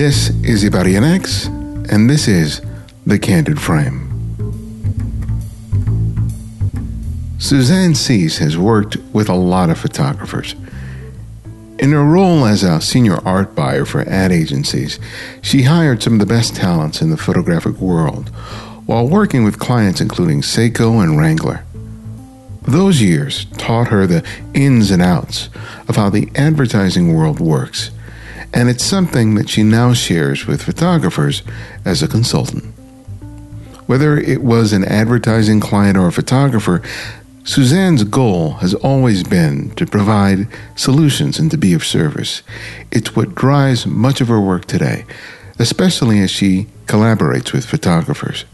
This is Ibarionex, and this is The Candid Frame. Suzanne Sease has worked with a lot of photographers. In her role as a senior art buyer for ad agencies, she hired some of the best talents in the photographic world while working with clients including Seiko and Wrangler. Those years taught her the ins and outs of how the advertising world works, and it's something that she now shares with photographers as a consultant. Whether it was an advertising client or a photographer, Suzanne's goal has always been to provide solutions and to be of service. It's what drives much of her work today, especially as she collaborates with photographers.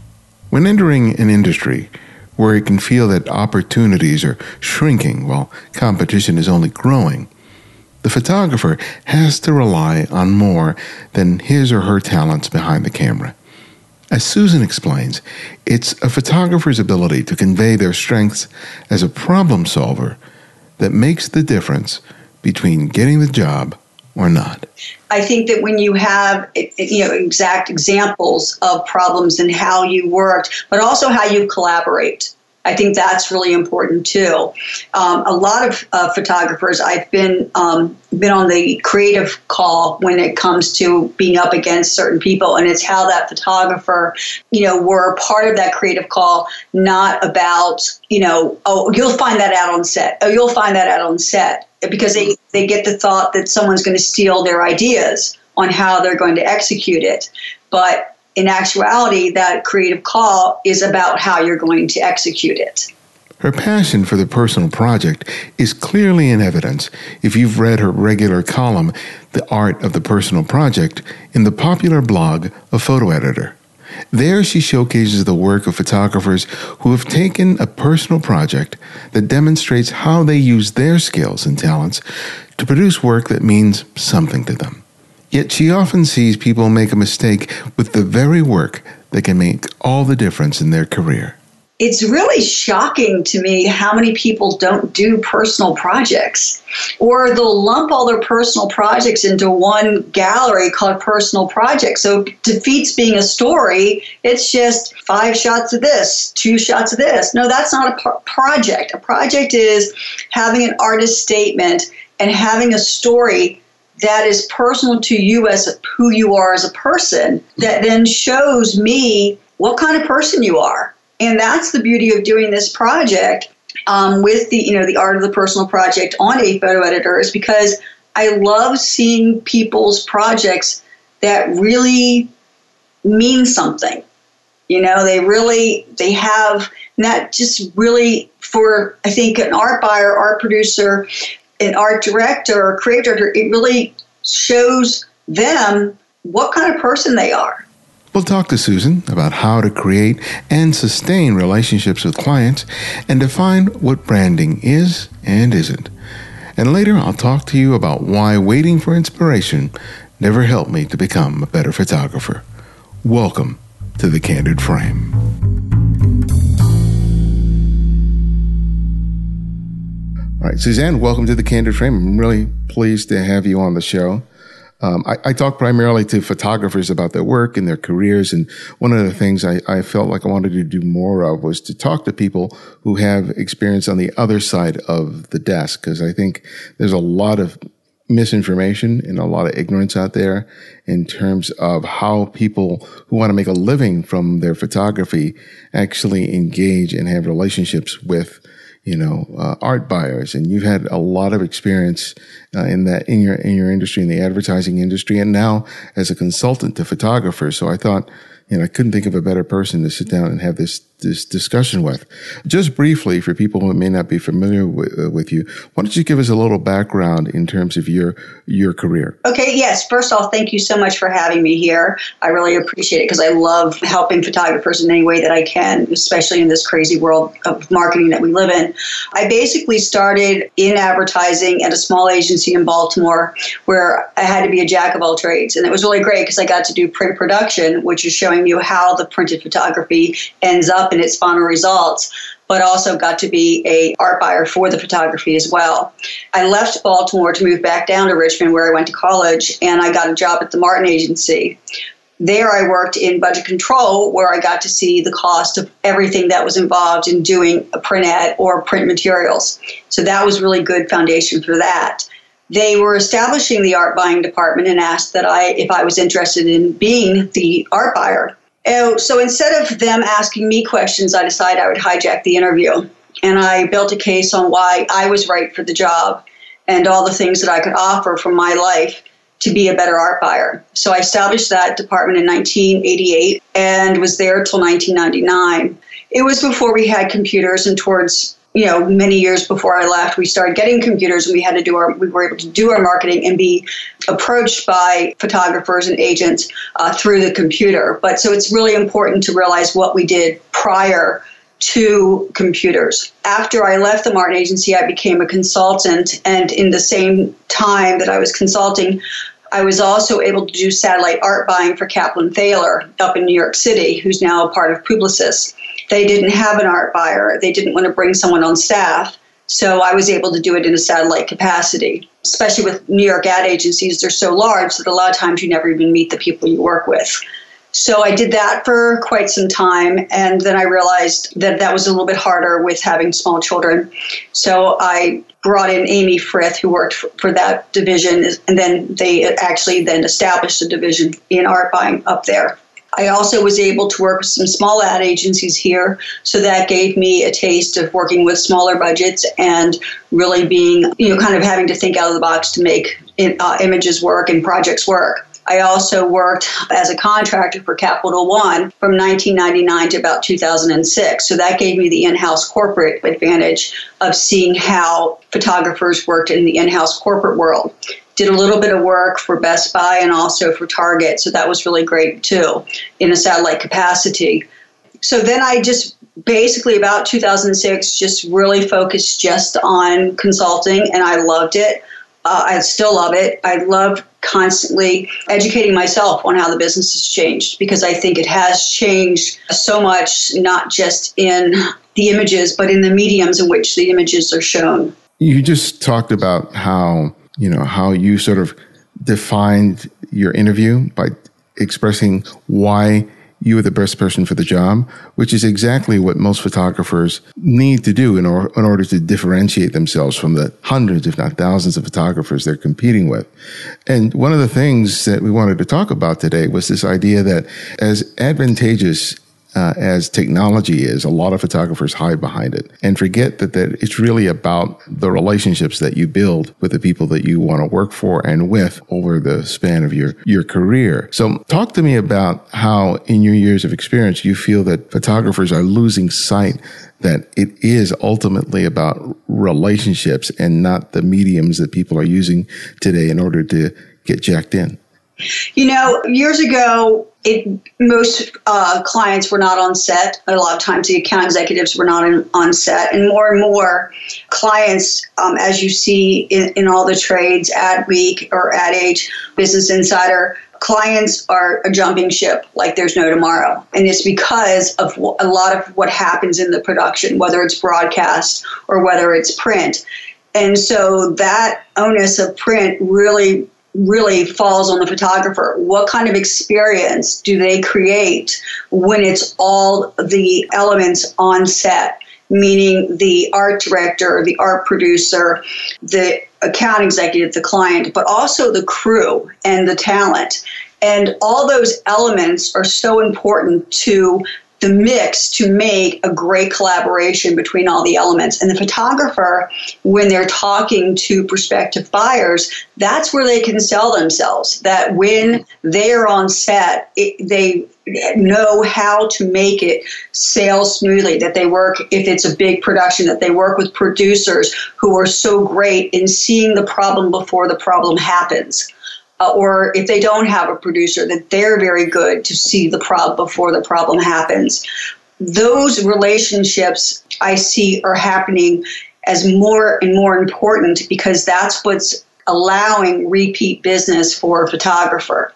When entering an industry, where it can feel that opportunities are shrinking while competition is only growing. The photographer has to rely on more than his or her talents behind the camera. As Susan explains, it's a photographer's ability to convey their strengths as a problem solver that makes the difference between getting the job or not? I think that when you have you know exact examples of problems and how you worked, but also how you collaborate. I think that's really important too. Um, a lot of uh, photographers, I've been um, been on the creative call when it comes to being up against certain people, and it's how that photographer, you know, were part of that creative call, not about you know, oh, you'll find that out on set. Oh, you'll find that out on set because they they get the thought that someone's going to steal their ideas on how they're going to execute it, but in actuality, that creative call is about how you're going to execute it. Her passion for the personal project is clearly in evidence if you've read her regular column, The Art of the Personal Project, in the popular blog A Photo Editor. There, she showcases the work of photographers who have taken a personal project that demonstrates how they use their skills and talents to produce work that means something to them. Yet she often sees people make a mistake with the very work that can make all the difference in their career. It's really shocking to me how many people don't do personal projects, or they'll lump all their personal projects into one gallery called personal projects. So defeats being a story. It's just five shots of this, two shots of this. No, that's not a pro- project. A project is having an artist statement and having a story that is personal to you as who you are as a person that then shows me what kind of person you are. And that's the beauty of doing this project um, with the you know the art of the personal project on a photo editor is because i love seeing people's projects that really mean something. You know they really they have not just really for i think an art buyer art producer an art director or creator, it really shows them what kind of person they are. We'll talk to Susan about how to create and sustain relationships with clients and define what branding is and isn't. And later, I'll talk to you about why waiting for inspiration never helped me to become a better photographer. Welcome to the Candid Frame. All right, Suzanne, welcome to the Candid Frame. I'm really pleased to have you on the show. Um, I, I, talk primarily to photographers about their work and their careers. And one of the things I, I, felt like I wanted to do more of was to talk to people who have experience on the other side of the desk. Cause I think there's a lot of misinformation and a lot of ignorance out there in terms of how people who want to make a living from their photography actually engage and have relationships with you know, uh, art buyers, and you've had a lot of experience uh, in that in your in your industry, in the advertising industry, and now as a consultant to photographers. So I thought you know, I couldn't think of a better person to sit down and have this this discussion with. Just briefly, for people who may not be familiar with, uh, with, you, why don't you give us a little background in terms of your your career? Okay. Yes. First off, thank you so much for having me here. I really appreciate it because I love helping photographers in any way that I can, especially in this crazy world of marketing that we live in. I basically started in advertising at a small agency in Baltimore where I had to be a jack of all trades, and it was really great because I got to do print production, which is showing showing you how the printed photography ends up in its final results. but also got to be a art buyer for the photography as well. I left Baltimore to move back down to Richmond where I went to college and I got a job at the Martin Agency. There I worked in budget control where I got to see the cost of everything that was involved in doing a print ad or print materials. So that was really good foundation for that. They were establishing the art buying department and asked that I if I was interested in being the art buyer. Oh, so instead of them asking me questions, I decided I would hijack the interview. And I built a case on why I was right for the job and all the things that I could offer from my life to be a better art buyer. So I established that department in 1988 and was there till 1999. It was before we had computers and towards you know many years before I left we started getting computers and we had to do our we were able to do our marketing and be approached by photographers and agents uh, through the computer. But so it's really important to realize what we did prior to computers. After I left the Martin Agency, I became a consultant, and in the same time that I was consulting, I was also able to do satellite art buying for Kaplan Thaler up in New York City, who's now a part of Publicis. They didn't have an art buyer, they didn't want to bring someone on staff. So I was able to do it in a satellite capacity. Especially with New York ad agencies, they're so large that a lot of times you never even meet the people you work with. So I did that for quite some time. And then I realized that that was a little bit harder with having small children. So I brought in Amy Frith, who worked for, for that division. And then they actually then established a division in art buying up there. I also was able to work with some small ad agencies here, so that gave me a taste of working with smaller budgets and really being, you know, kind of having to think out of the box to make uh, images work and projects work. I also worked as a contractor for Capital One from 1999 to about 2006. So that gave me the in house corporate advantage of seeing how photographers worked in the in house corporate world. Did a little bit of work for Best Buy and also for Target. So that was really great too in a satellite capacity. So then I just basically about 2006 just really focused just on consulting and I loved it. Uh, I still love it. I love constantly educating myself on how the business has changed because I think it has changed so much, not just in the images, but in the mediums in which the images are shown. You just talked about how, you know, how you sort of defined your interview by expressing why you are the best person for the job, which is exactly what most photographers need to do in, or, in order to differentiate themselves from the hundreds, if not thousands of photographers they're competing with. And one of the things that we wanted to talk about today was this idea that as advantageous uh, as technology is, a lot of photographers hide behind it and forget that, that it's really about the relationships that you build with the people that you want to work for and with over the span of your, your career. So talk to me about how in your years of experience you feel that photographers are losing sight that it is ultimately about relationships and not the mediums that people are using today in order to get jacked in. You know, years ago, it, most uh, clients were not on set. A lot of times, the account executives were not in, on set, and more and more clients, um, as you see in, in all the trades, Adweek or Ad Age, Business Insider, clients are a jumping ship like there's no tomorrow. And it's because of a lot of what happens in the production, whether it's broadcast or whether it's print. And so that onus of print really really falls on the photographer. What kind of experience do they create when it's all the elements on set? Meaning the art director, the art producer, the account executive, the client, but also the crew and the talent. And all those elements are so important to the mix to make a great collaboration between all the elements. And the photographer, when they're talking to prospective buyers, that's where they can sell themselves. That when they're on set, it, they know how to make it sail smoothly, that they work, if it's a big production, that they work with producers who are so great in seeing the problem before the problem happens uh, or if they don't have a producer, that they're very good to see the problem before the problem happens. Those relationships I see are happening as more and more important because that's what's allowing repeat business for a photographer.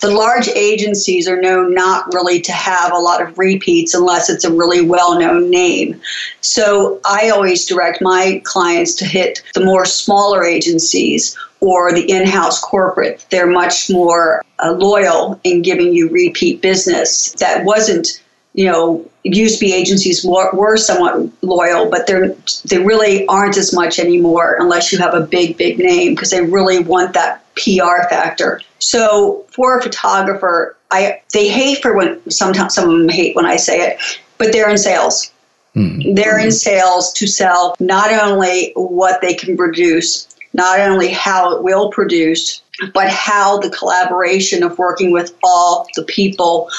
The large agencies are known not really to have a lot of repeats unless it's a really well known name. So I always direct my clients to hit the more smaller agencies or the in house corporate. They're much more uh, loyal in giving you repeat business that wasn't you know, used to be agencies were, were somewhat loyal, but they're they really aren't as much anymore unless you have a big, big name because they really want that PR factor. So for a photographer, I they hate for when sometimes some of them hate when I say it, but they're in sales. Mm-hmm. They're in sales to sell not only what they can produce, not only how it will produce, but how the collaboration of working with all the people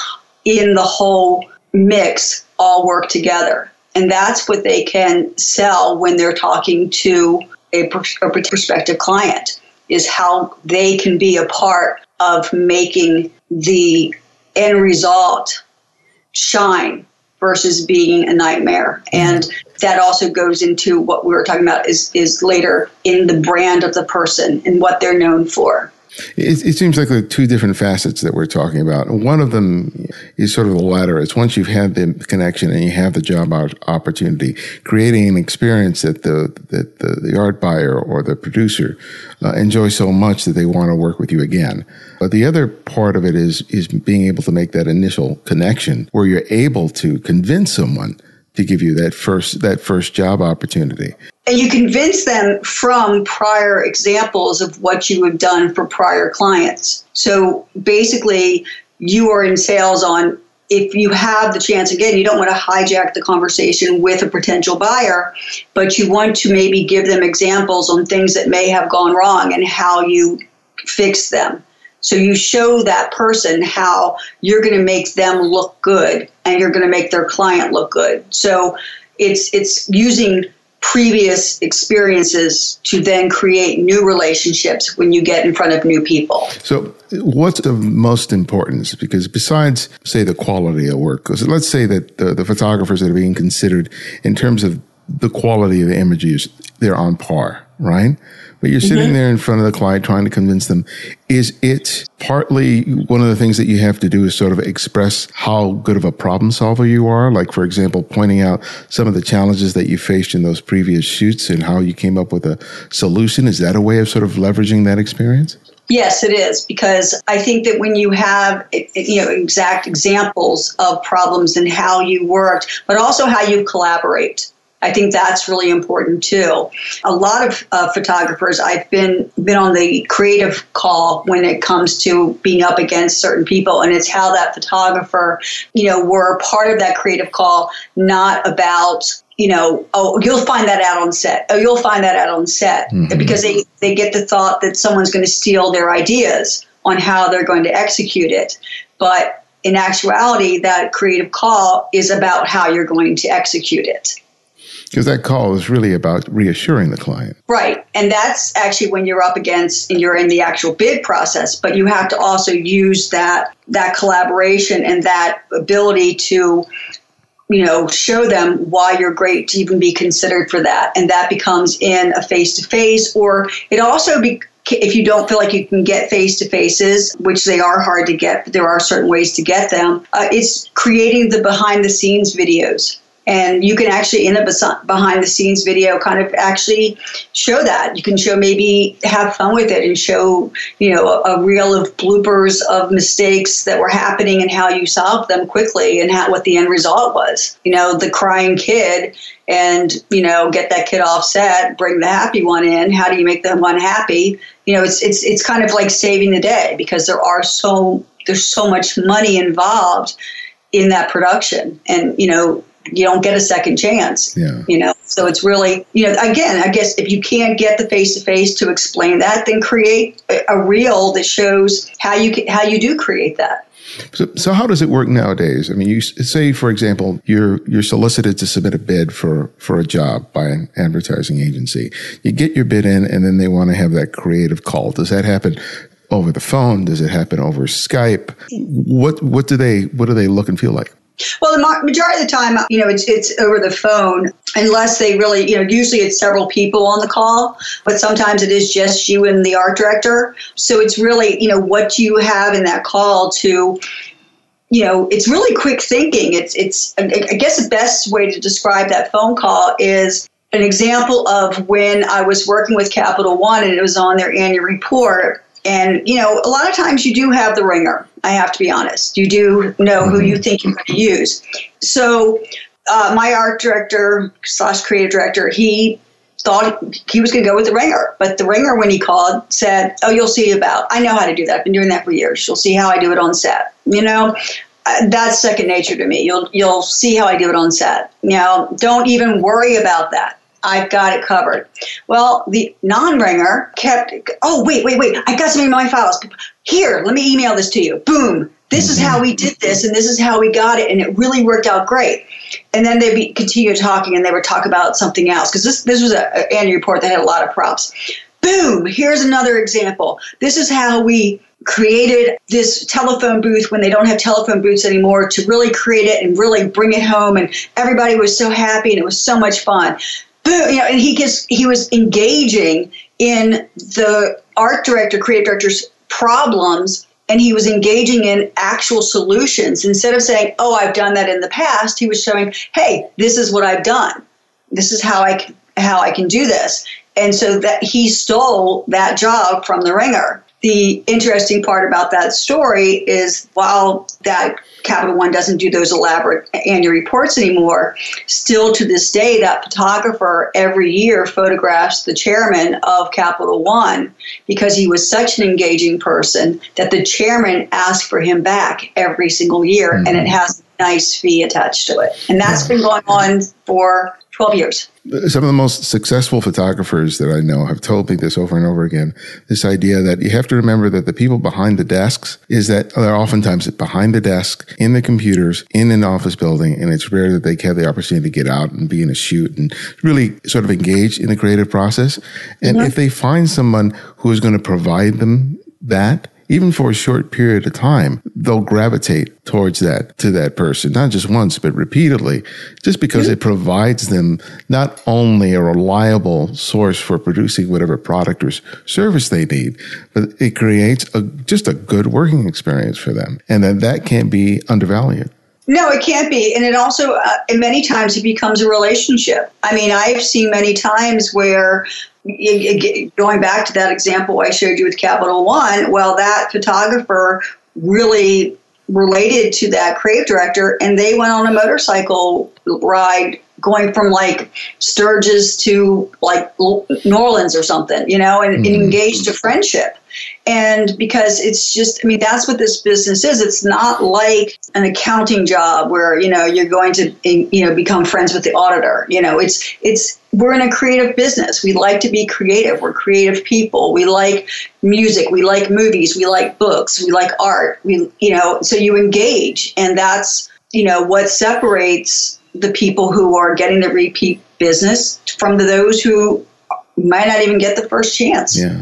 in the whole mix all work together. And that's what they can sell when they're talking to a, a prospective client is how they can be a part of making the end result shine versus being a nightmare. And that also goes into what we were talking about is, is later in the brand of the person and what they're known for. It, it, seems like the two different facets that we're talking about. One of them is sort of the latter. It's once you've had the connection and you have the job opportunity, creating an experience that the that the, the art buyer or the producer uh, enjoys so much that they want to work with you again. But the other part of it is is being able to make that initial connection where you're able to convince someone to give you that first that first job opportunity. And you convince them from prior examples of what you have done for prior clients. So basically, you are in sales on if you have the chance again you don't want to hijack the conversation with a potential buyer but you want to maybe give them examples on things that may have gone wrong and how you fix them so you show that person how you're going to make them look good and you're going to make their client look good. So it's it's using previous experiences to then create new relationships when you get in front of new people. So what's the most importance? Because besides, say, the quality of work, because let's say that the, the photographers that are being considered in terms of the quality of the images, they're on par, right? But you're sitting mm-hmm. there in front of the client trying to convince them. Is it partly one of the things that you have to do is sort of express how good of a problem solver you are? Like, for example, pointing out some of the challenges that you faced in those previous shoots and how you came up with a solution. Is that a way of sort of leveraging that experience? Yes, it is because I think that when you have you know exact examples of problems and how you worked, but also how you collaborate. I think that's really important too. A lot of uh, photographers, I've been been on the creative call when it comes to being up against certain people, and it's how that photographer, you know, were part of that creative call, not about you know, oh, you'll find that out on set. Oh, you'll find that out on set mm-hmm. because they, they get the thought that someone's going to steal their ideas on how they're going to execute it. But in actuality, that creative call is about how you're going to execute it. Because that call is really about reassuring the client. Right. And that's actually when you're up against and you're in the actual bid process, but you have to also use that that collaboration and that ability to you know show them why you're great to even be considered for that and that becomes in a face to face or it also be if you don't feel like you can get face to faces, which they are hard to get, but there are certain ways to get them, uh, it's creating the behind the scenes videos and you can actually in a behind the scenes video kind of actually show that. You can show maybe have fun with it and show you know a, a reel of bloopers of mistakes that were happening and how you solved them quickly and how, what the end result was. You know the crying kid and you know get that kid off set bring the happy one in. How do you make them one happy you know it's it's it's kind of like saving the day because there are so there's so much money involved in that production. And you know you don't get a second chance. Yeah. You know, so it's really, you know, again, I guess if you can't get the face to face to explain that, then create a, reel that shows how you can, how you do create that. So, so how does it work nowadays? I mean, you say, for example, you're you're solicited to submit a bid for for a job by an advertising agency. You get your bid in, and then they want to have that creative call. Does that happen over the phone? Does it happen over Skype? What what do they what do they look and feel like? Well, the majority of the time, you know, it's it's over the phone. unless they really, you know, usually it's several people on the call, but sometimes it is just you and the art director. So it's really, you know, what you have in that call to, you know, it's really quick thinking. It's, it's, I guess the best way to describe that phone call is an example of when I was working with Capital One and it was on their annual report. And, you know, a lot of times you do have the ringer. I have to be honest. You do know who you think you're going to use. So uh, my art director slash creative director, he thought he was going to go with the ringer. But the ringer, when he called, said, "Oh, you'll see about. I know how to do that. I've been doing that for years. You'll see how I do it on set. You know." Uh, that's second nature to me. You'll you'll see how I do it on set. You know, don't even worry about that. I've got it covered. Well, the non-ringer kept, oh, wait, wait, wait, I got something in my files. Here, let me email this to you. Boom this is how we did this and this is how we got it and it really worked out great and then they be, continue talking and they would talk about something else because this, this was an annual report that had a lot of props boom here's another example this is how we created this telephone booth when they don't have telephone booths anymore to really create it and really bring it home and everybody was so happy and it was so much fun boom you know and he gets he was engaging in the art director creative director's problems and he was engaging in actual solutions. Instead of saying oh i've done that in the past he was showing hey this is what i've done. This is how i can, how i can do this. And so that he stole that job from the ringer. The interesting part about that story is while that Capital One doesn't do those elaborate annual reports anymore, still to this day, that photographer every year photographs the chairman of Capital One because he was such an engaging person that the chairman asked for him back every single year, mm-hmm. and it has a nice fee attached to it. And that's been going on for 12 years. Some of the most successful photographers that I know have told me this over and over again. This idea that you have to remember that the people behind the desks is that they're oftentimes behind the desk in the computers in an office building. And it's rare that they have the opportunity to get out and be in a shoot and really sort of engage in the creative process. And mm-hmm. if they find someone who is going to provide them that, even for a short period of time, they'll gravitate towards that, to that person, not just once, but repeatedly, just because it provides them not only a reliable source for producing whatever product or service they need, but it creates a, just a good working experience for them. And that that can't be undervalued. No, it can't be. And it also, uh, many times, it becomes a relationship. I mean, I've seen many times where going back to that example I showed you with Capital One, well, that photographer really related to that creative director, and they went on a motorcycle ride going from like Sturgis to like New Orleans or something, you know, and, mm-hmm. and engaged a friendship. And because it's just, I mean, that's what this business is. It's not like an accounting job where, you know, you're going to, you know, become friends with the auditor. You know, it's, it's, we're in a creative business. We like to be creative. We're creative people. We like music. We like movies. We like books. We like art. We, you know, so you engage. And that's, you know, what separates the people who are getting the repeat business from those who might not even get the first chance. Yeah.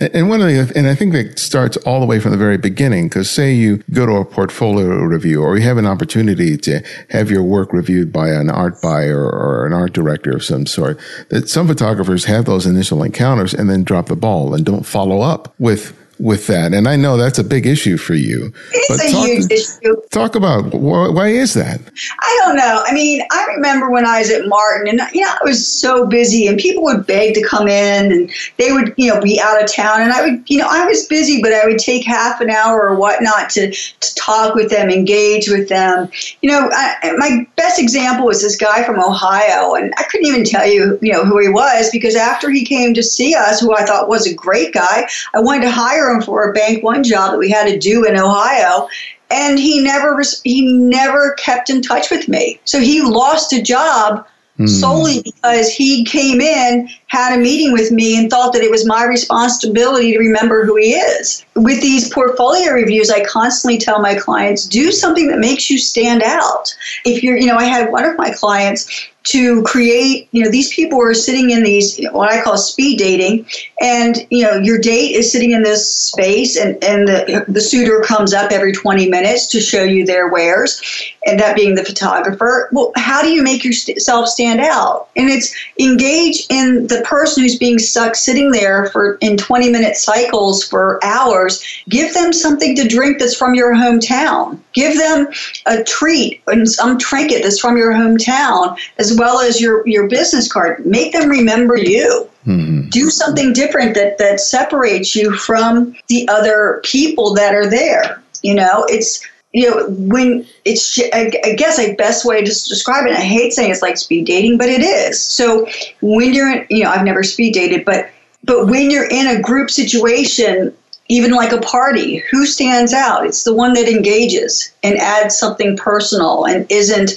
And one of the, and I think that starts all the way from the very beginning. Because say you go to a portfolio review, or you have an opportunity to have your work reviewed by an art buyer or an art director of some sort. That some photographers have those initial encounters and then drop the ball and don't follow up with with that. And I know that's a big issue for you. It's a talk, huge issue. Talk about why, why is that? I don't know. I mean, I remember when I was at Martin and, you know, I was so busy and people would beg to come in and they would, you know, be out of town. And I would, you know, I was busy, but I would take half an hour or whatnot to, to talk with them, engage with them. You know, I, my best example was this guy from Ohio. And I couldn't even tell you, you know, who he was because after he came to see us, who I thought was a great guy, I wanted to hire for a Bank One job that we had to do in Ohio, and he never he never kept in touch with me. So he lost a job mm. solely because he came in, had a meeting with me, and thought that it was my responsibility to remember who he is. With these portfolio reviews, I constantly tell my clients do something that makes you stand out. If you're, you know, I had one of my clients to create, you know, these people are sitting in these, what I call speed dating, and, you know, your date is sitting in this space, and, and the, the suitor comes up every 20 minutes to show you their wares, and that being the photographer. Well, how do you make yourself stand out? And it's engage in the person who's being stuck sitting there for in 20 minute cycles for hours. Give them something to drink that's from your hometown. Give them a treat and some trinket that's from your hometown, as well as your, your business card. Make them remember you. Mm-hmm. Do something different that, that separates you from the other people that are there. You know, it's you know when it's I guess a best way to describe it. I hate saying it's like speed dating, but it is. So when you're in, you know I've never speed dated, but but when you're in a group situation, even like a party, who stands out? It's the one that engages and adds something personal and isn't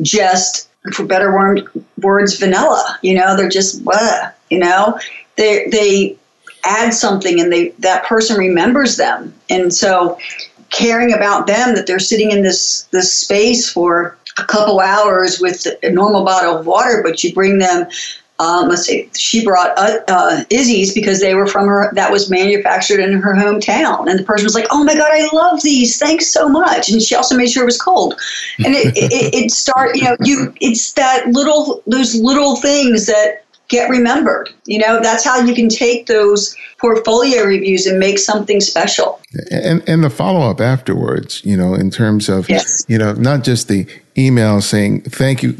just for better word, words, vanilla. You know, they're just, blah, you know, they, they add something and they, that person remembers them. And so caring about them that they're sitting in this, this space for a couple hours with a normal bottle of water, but you bring them um, let's see, she brought uh, uh, Izzy's because they were from her, that was manufactured in her hometown. And the person was like, oh my God, I love these. Thanks so much. And she also made sure it was cold. And it, it, it start, you know, you, it's that little, those little things that get remembered. You know, that's how you can take those portfolio reviews and make something special. And and the follow up afterwards, you know, in terms of yes. you know, not just the email saying thank you.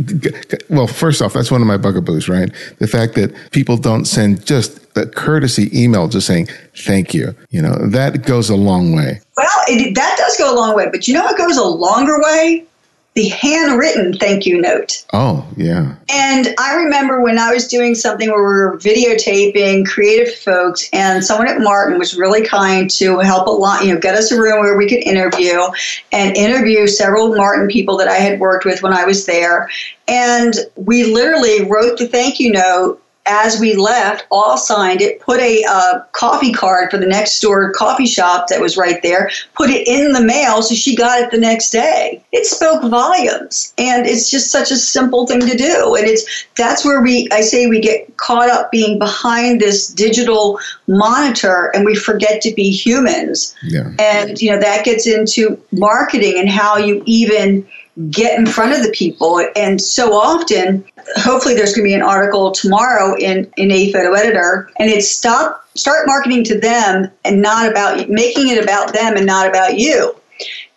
Well, first off, that's one of my bugaboos, right? The fact that people don't send just a courtesy email just saying thank you. You know, that goes a long way. Well, it, that does go a long way, but you know what goes a longer way? The handwritten thank you note. Oh, yeah. And I remember when I was doing something where we were videotaping creative folks, and someone at Martin was really kind to help a lot, you know, get us a room where we could interview and interview several Martin people that I had worked with when I was there. And we literally wrote the thank you note as we left, all signed it, put a uh, coffee card for the next door coffee shop that was right there, put it in the mail so she got it the next day. It spoke volumes. And it's just such a simple thing to do. And it's that's where we I say we get caught up being behind this digital monitor and we forget to be humans. Yeah. And you know, that gets into marketing and how you even get in front of the people. And so often, hopefully, there's going to be an article tomorrow in, in a photo editor, and it's stop start marketing to them and not about making it about them and not about you.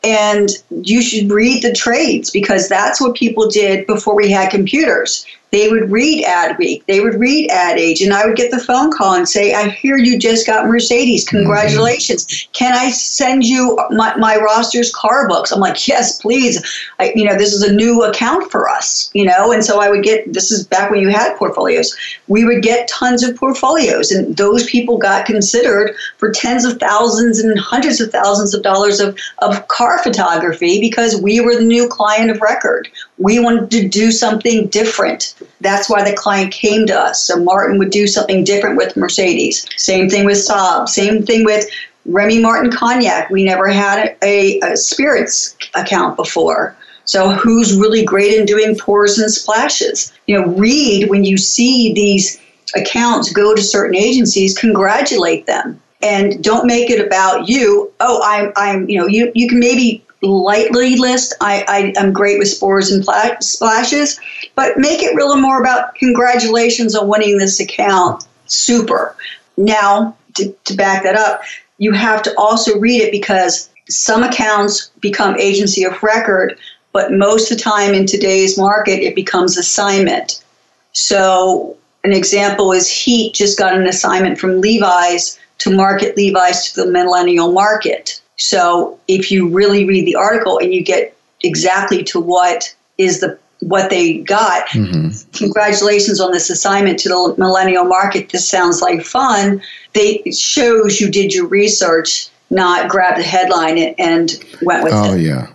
And you should read the trades because that's what people did before we had computers. They would read Adweek, they would read Ad Age, and I would get the phone call and say, I hear you just got Mercedes. Mm-hmm. Congratulations. Mm-hmm. Can I send you my, my roster's car books? I'm like, yes, please. I, you know, this is a new account for us, you know, and so I would get, this is back when you had portfolios. We would get tons of portfolios, and those people got considered for tens of thousands and hundreds of thousands of dollars of, of car photography because we were the new client of record. We wanted to do something different. That's why the client came to us. So Martin would do something different with Mercedes. Same thing with Saab. Same thing with Remy Martin Cognac. We never had a, a spirits account before. So who's really great in doing pours and splashes? You know, read when you see these accounts go to certain agencies, congratulate them. And don't make it about you. Oh, I'm, I'm, you know, you, you can maybe lightly list. I, I am great with spores and pla- splashes, but make it really more about congratulations on winning this account. Super. Now, to, to back that up, you have to also read it because some accounts become agency of record, but most of the time in today's market, it becomes assignment. So, an example is Heat just got an assignment from Levi's to market Levi's to the millennial market. So if you really read the article and you get exactly to what is the what they got, mm-hmm. congratulations on this assignment to the millennial market. This sounds like fun. They it shows you did your research, not grab the headline and went with oh, it. Oh yeah.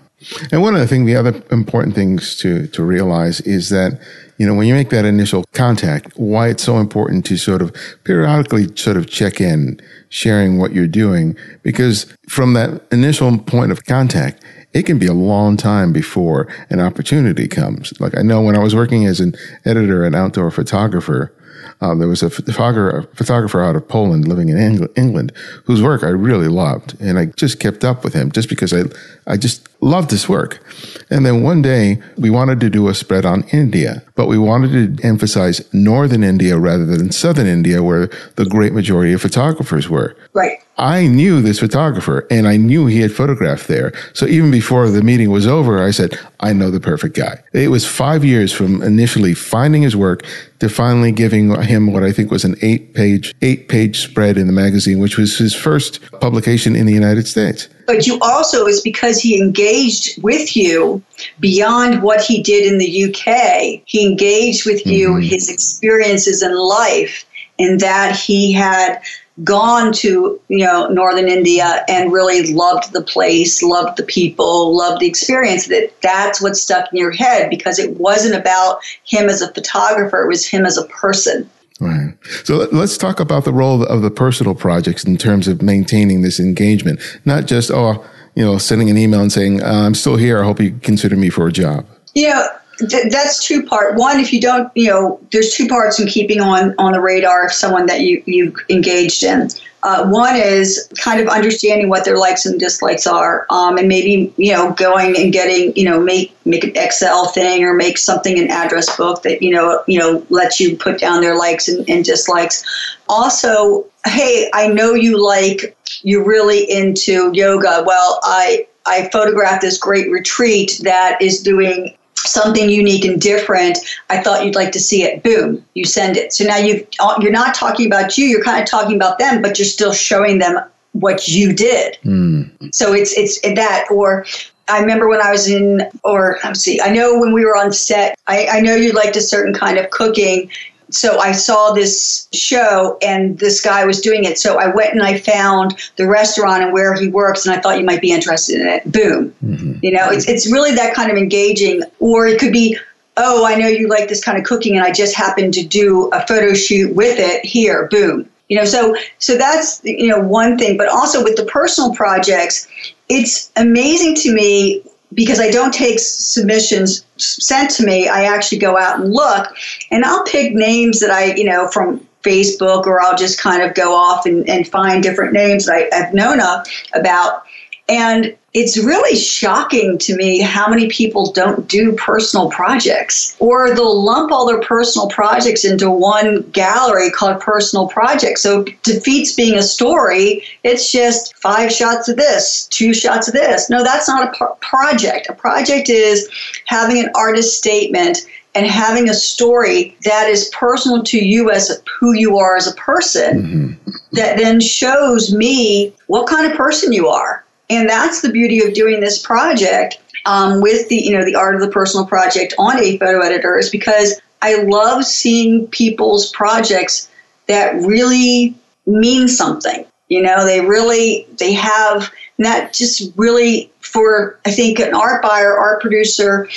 And one of the things, the other important things to, to realize is that you know, when you make that initial contact, why it's so important to sort of periodically sort of check in, sharing what you're doing, because from that initial point of contact, it can be a long time before an opportunity comes. Like I know when I was working as an editor and outdoor photographer, uh, there was a photographer, photographer out of Poland living in England whose work I really loved. And I just kept up with him just because I, I just loved his work. And then one day we wanted to do a spread on India, but we wanted to emphasize northern India rather than southern India, where the great majority of photographers were. Right. I knew this photographer and I knew he had photographed there. So even before the meeting was over, I said, I know the perfect guy. It was five years from initially finding his work to finally giving him what I think was an eight page, eight page spread in the magazine, which was his first publication in the United States. But you also, is because he engaged with you beyond what he did in the UK. He engaged with you, mm-hmm. his experiences in life, in that he had gone to you know northern India and really loved the place, loved the people, loved the experience. That that's what stuck in your head because it wasn't about him as a photographer; it was him as a person. Right. So let's talk about the role of the personal projects in terms of maintaining this engagement, not just oh you know sending an email and saying uh, I'm still here. I hope you consider me for a job. Yeah, th- that's two part. One, if you don't, you know, there's two parts in keeping on on the radar of someone that you you've engaged in. Uh, one is kind of understanding what their likes and dislikes are, um, and maybe you know going and getting you know make make an Excel thing or make something an address book that you know you know lets you put down their likes and, and dislikes. Also, hey, I know you like you're really into yoga. Well, I I photographed this great retreat that is doing something unique and different i thought you'd like to see it. Boom you send it. So now you you're not talking about you you're kind of talking about them but you're still showing them what you did. Mm. so it's it's that or I remember when I was in, or let's see, I know when we were on set, I, I know you liked a certain kind of cooking so I saw this show and this guy was doing it. So I went and I found the restaurant and where he works, and I thought you might be interested in it. Boom. Mm-hmm. You know, it's, it's really that kind of engaging. Or it could be, oh, I know you like this kind of cooking, and I just happened to do a photo shoot with it. Here, boom. You know, so so that's you know one thing, but also with the personal projects, it's amazing to me because I don't take submissions sent to me, I actually go out and look, and I'll pick names that I, you know, from Facebook, or I'll just kind of go off and, and find different names that I, I've known of about. And it's really shocking to me how many people don't do personal projects or they'll lump all their personal projects into one gallery called personal projects. So defeats being a story. It's just five shots of this, two shots of this. No, that's not a pro- project. A project is having an artist statement and having a story that is personal to you as who you are as a person mm-hmm. that then shows me what kind of person you are and that's the beauty of doing this project um, with the you know the art of the personal project on a photo editor is because I love seeing people's projects that really mean something. You know, they really they have not just really for I think an art buyer, art producer,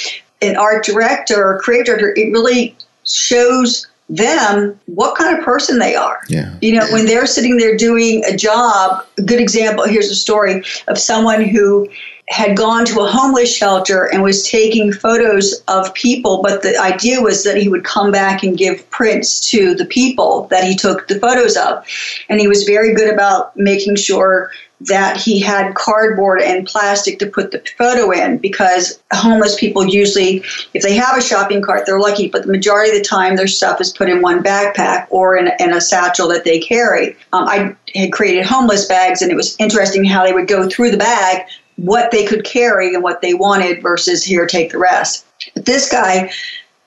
an art director, or director. It really shows them what kind of person they are. Yeah. You know, when they're sitting there doing a job, a good example, here's a story of someone who had gone to a homeless shelter and was taking photos of people, but the idea was that he would come back and give prints to the people that he took the photos of. And he was very good about making sure that he had cardboard and plastic to put the photo in because homeless people usually, if they have a shopping cart, they're lucky, but the majority of the time their stuff is put in one backpack or in, in a satchel that they carry. Um, I had created homeless bags, and it was interesting how they would go through the bag, what they could carry and what they wanted versus here, take the rest. But this guy,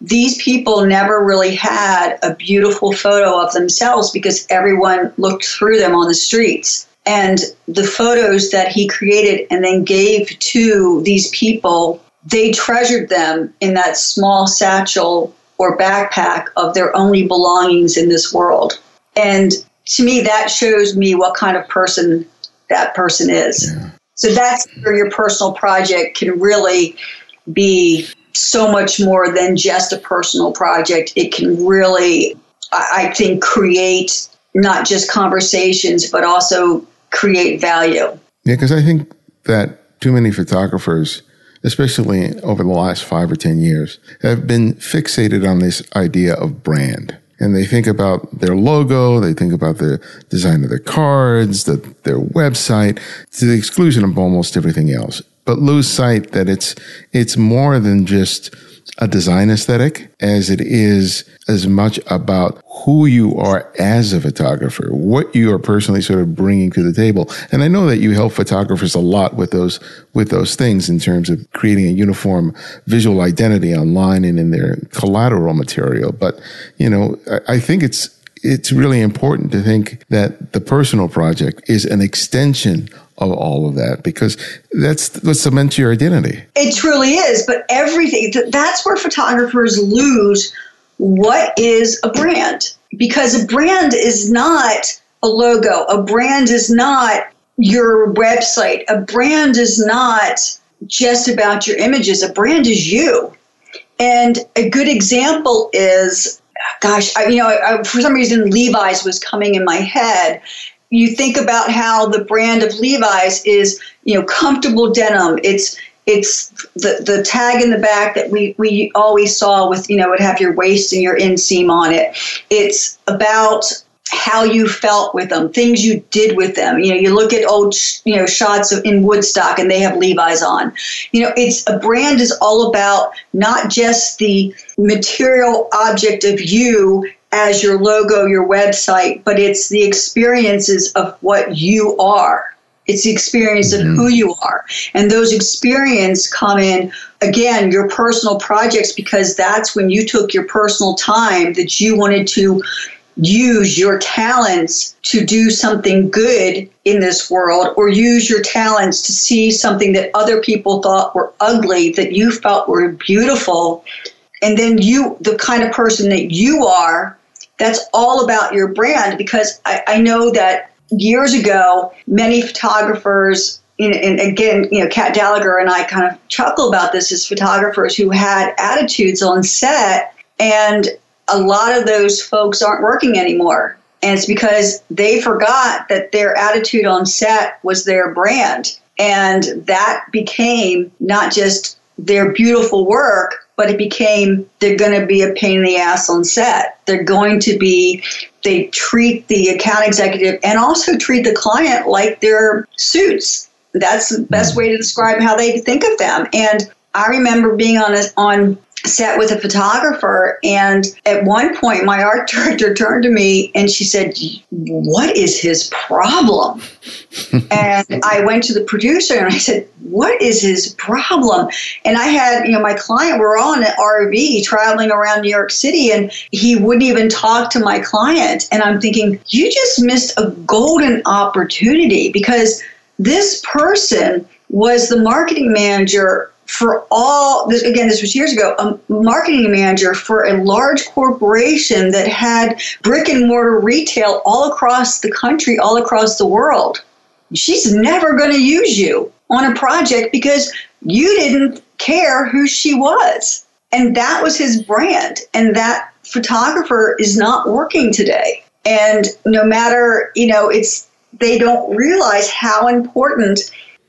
these people never really had a beautiful photo of themselves because everyone looked through them on the streets and the photos that he created and then gave to these people, they treasured them in that small satchel or backpack of their only belongings in this world. And to me, that shows me what kind of person that person is. Yeah. So that's where your personal project can really be so much more than just a personal project. It can really, I think, create not just conversations, but also create value. Yeah, because I think that too many photographers, especially over the last five or 10 years, have been fixated on this idea of brand. And they think about their logo, they think about the design of their cards, the, their website, to the exclusion of almost everything else. But lose sight that it's, it's more than just a design aesthetic as it is as much about who you are as a photographer, what you are personally sort of bringing to the table. And I know that you help photographers a lot with those, with those things in terms of creating a uniform visual identity online and in their collateral material. But, you know, I, I think it's, it's really important to think that the personal project is an extension of all of that because that's what cements your identity. It truly is, but everything that's where photographers lose what is a brand? Because a brand is not a logo, a brand is not your website, a brand is not just about your images, a brand is you. And a good example is gosh, I, you know, I, for some reason Levi's was coming in my head. You think about how the brand of Levi's is, you know, comfortable denim. It's it's the, the tag in the back that we, we always saw with, you know, would have your waist and your inseam on it. It's about how you felt with them, things you did with them. You know, you look at old, you know, shots of, in Woodstock and they have Levi's on. You know, it's a brand is all about not just the material object of you as your logo, your website, but it's the experiences of what you are. It's the experience mm-hmm. of who you are. And those experiences come in, again, your personal projects, because that's when you took your personal time that you wanted to use your talents to do something good in this world or use your talents to see something that other people thought were ugly that you felt were beautiful and then you the kind of person that you are that's all about your brand because I, I know that years ago many photographers and again, you know, Kat Gallagher and I kind of chuckle about this as photographers who had attitudes on set, and a lot of those folks aren't working anymore. And it's because they forgot that their attitude on set was their brand. And that became not just their beautiful work, but it became they're going to be a pain in the ass on set. They're going to be, they treat the account executive and also treat the client like they're suits. That's the best hmm. way to describe how they think of them. And I remember being on a, on set with a photographer and at one point my art director turned to me and she said what is his problem? And i went to the producer and i said what is his problem? And i had you know my client we're on an rv traveling around new york city and he wouldn't even talk to my client. And i'm thinking you just missed a golden opportunity because this person was the marketing manager for all this again this was years ago a marketing manager for a large corporation that had brick and mortar retail all across the country all across the world. She's never going to use you on a project because you didn't care who she was. And that was his brand and that photographer is not working today. And no matter you know it's they don't realize how important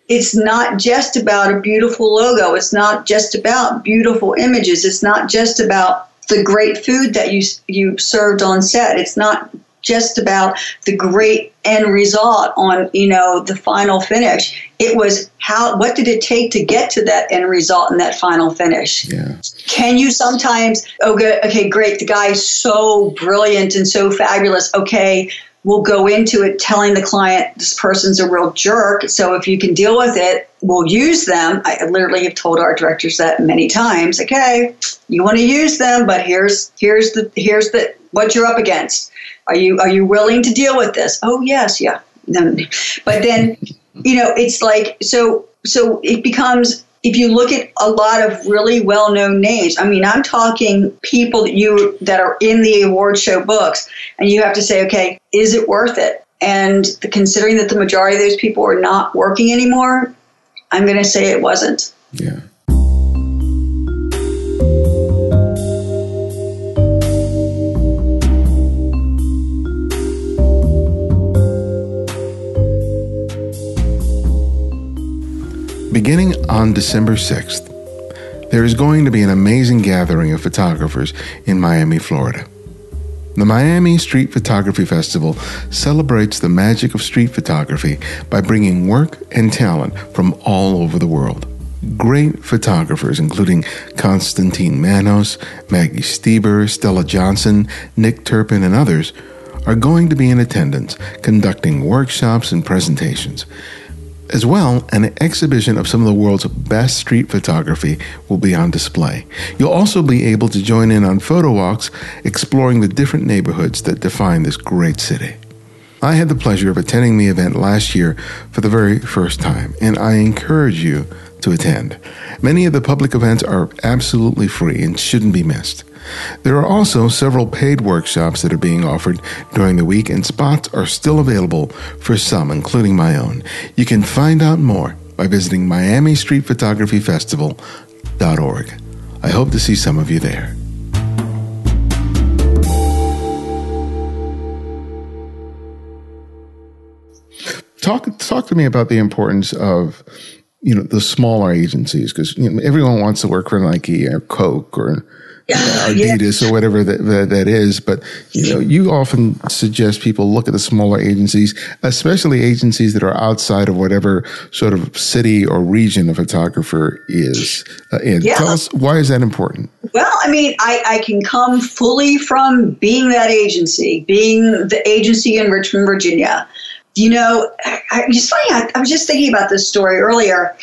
it's not just about a beautiful logo. It's not just about beautiful images. It's not just about the great food that you you served on set. It's not just about the great end result on you know the final finish. It was how what did it take to get to that end result and that final finish. Yeah. Can you sometimes oh, okay okay great the guy is so brilliant and so fabulous okay we'll go into it telling the client this person's a real jerk. So if you can deal with it, we'll use them. I literally have told our directors that many times. Okay, you want to use them, but here's here's the here's the what you're up against. Are you are you willing to deal with this? Oh yes, yeah. But then, you know, it's like so so it becomes if you look at a lot of really well-known names, I mean, I'm talking people that you that are in the award show books, and you have to say, okay, is it worth it? And the, considering that the majority of those people are not working anymore, I'm going to say it wasn't. Yeah. On December 6th. There is going to be an amazing gathering of photographers in Miami, Florida. The Miami Street Photography Festival celebrates the magic of street photography by bringing work and talent from all over the world. Great photographers, including Constantine Manos, Maggie Steber, Stella Johnson, Nick Turpin, and others, are going to be in attendance conducting workshops and presentations. As well, an exhibition of some of the world's best street photography will be on display. You'll also be able to join in on photo walks exploring the different neighborhoods that define this great city. I had the pleasure of attending the event last year for the very first time, and I encourage you to attend. Many of the public events are absolutely free and shouldn't be missed. There are also several paid workshops that are being offered during the week, and spots are still available for some, including my own. You can find out more by visiting MiamiStreetPhotographyFestival.org. I hope to see some of you there. Talk talk to me about the importance of you know the smaller agencies because you know, everyone wants to work for Nike or Coke or Adidas yeah. or whatever that, that, that is. But you know, you often suggest people look at the smaller agencies, especially agencies that are outside of whatever sort of city or region a photographer is uh, in. Yeah. Tell us why is that important? Well, I mean, I, I can come fully from being that agency, being the agency in Richmond, Virginia. You know, I, it's funny. I, I was just thinking about this story earlier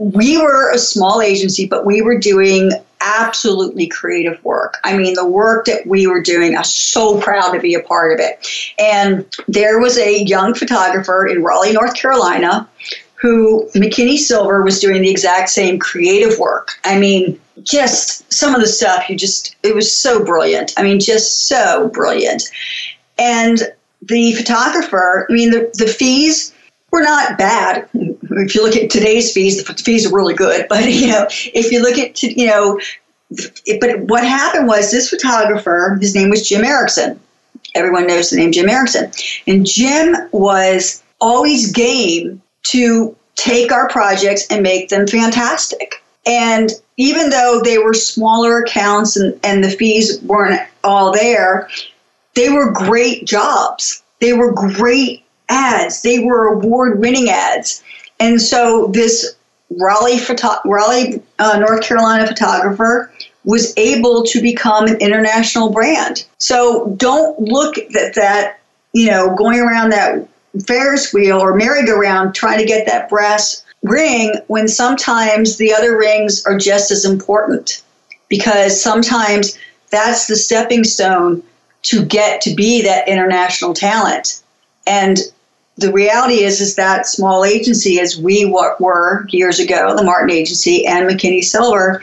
we were a small agency, but we were doing absolutely creative work. I mean, the work that we were doing, I'm so proud to be a part of it. And there was a young photographer in Raleigh, North Carolina, who McKinney Silver was doing the exact same creative work. I mean, just some of the stuff you just, it was so brilliant. I mean, just so brilliant. And the photographer, I mean, the, the fees were not bad. If you look at today's fees, the fees are really good. But you know, if you look at you know, but what happened was this photographer, his name was Jim Erickson. Everyone knows the name Jim Erickson, and Jim was always game to take our projects and make them fantastic. And even though they were smaller accounts and, and the fees weren't all there, they were great jobs. They were great ads. They were award winning ads. And so this Raleigh, photo- Raleigh uh, North Carolina photographer was able to become an international brand. So don't look at that, you know, going around that Ferris wheel or merry-go-round trying to get that brass ring when sometimes the other rings are just as important because sometimes that's the stepping stone to get to be that international talent. And the reality is is that small agency as we were years ago the martin agency and mckinney silver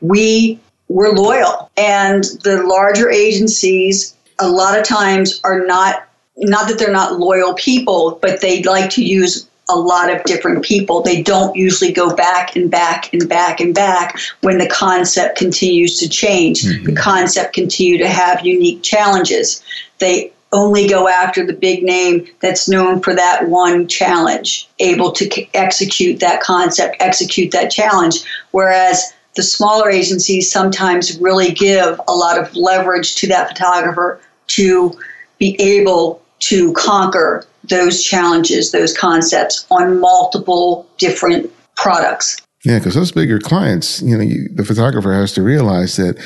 we were loyal and the larger agencies a lot of times are not not that they're not loyal people but they like to use a lot of different people. They don't usually go back and back and back and back when the concept continues to change. Mm-hmm. The concept continue to have unique challenges. They only go after the big name that's known for that one challenge, able to execute that concept, execute that challenge. Whereas the smaller agencies sometimes really give a lot of leverage to that photographer to be able to conquer those challenges, those concepts on multiple different products. Yeah, because those bigger clients, you know, you, the photographer has to realize that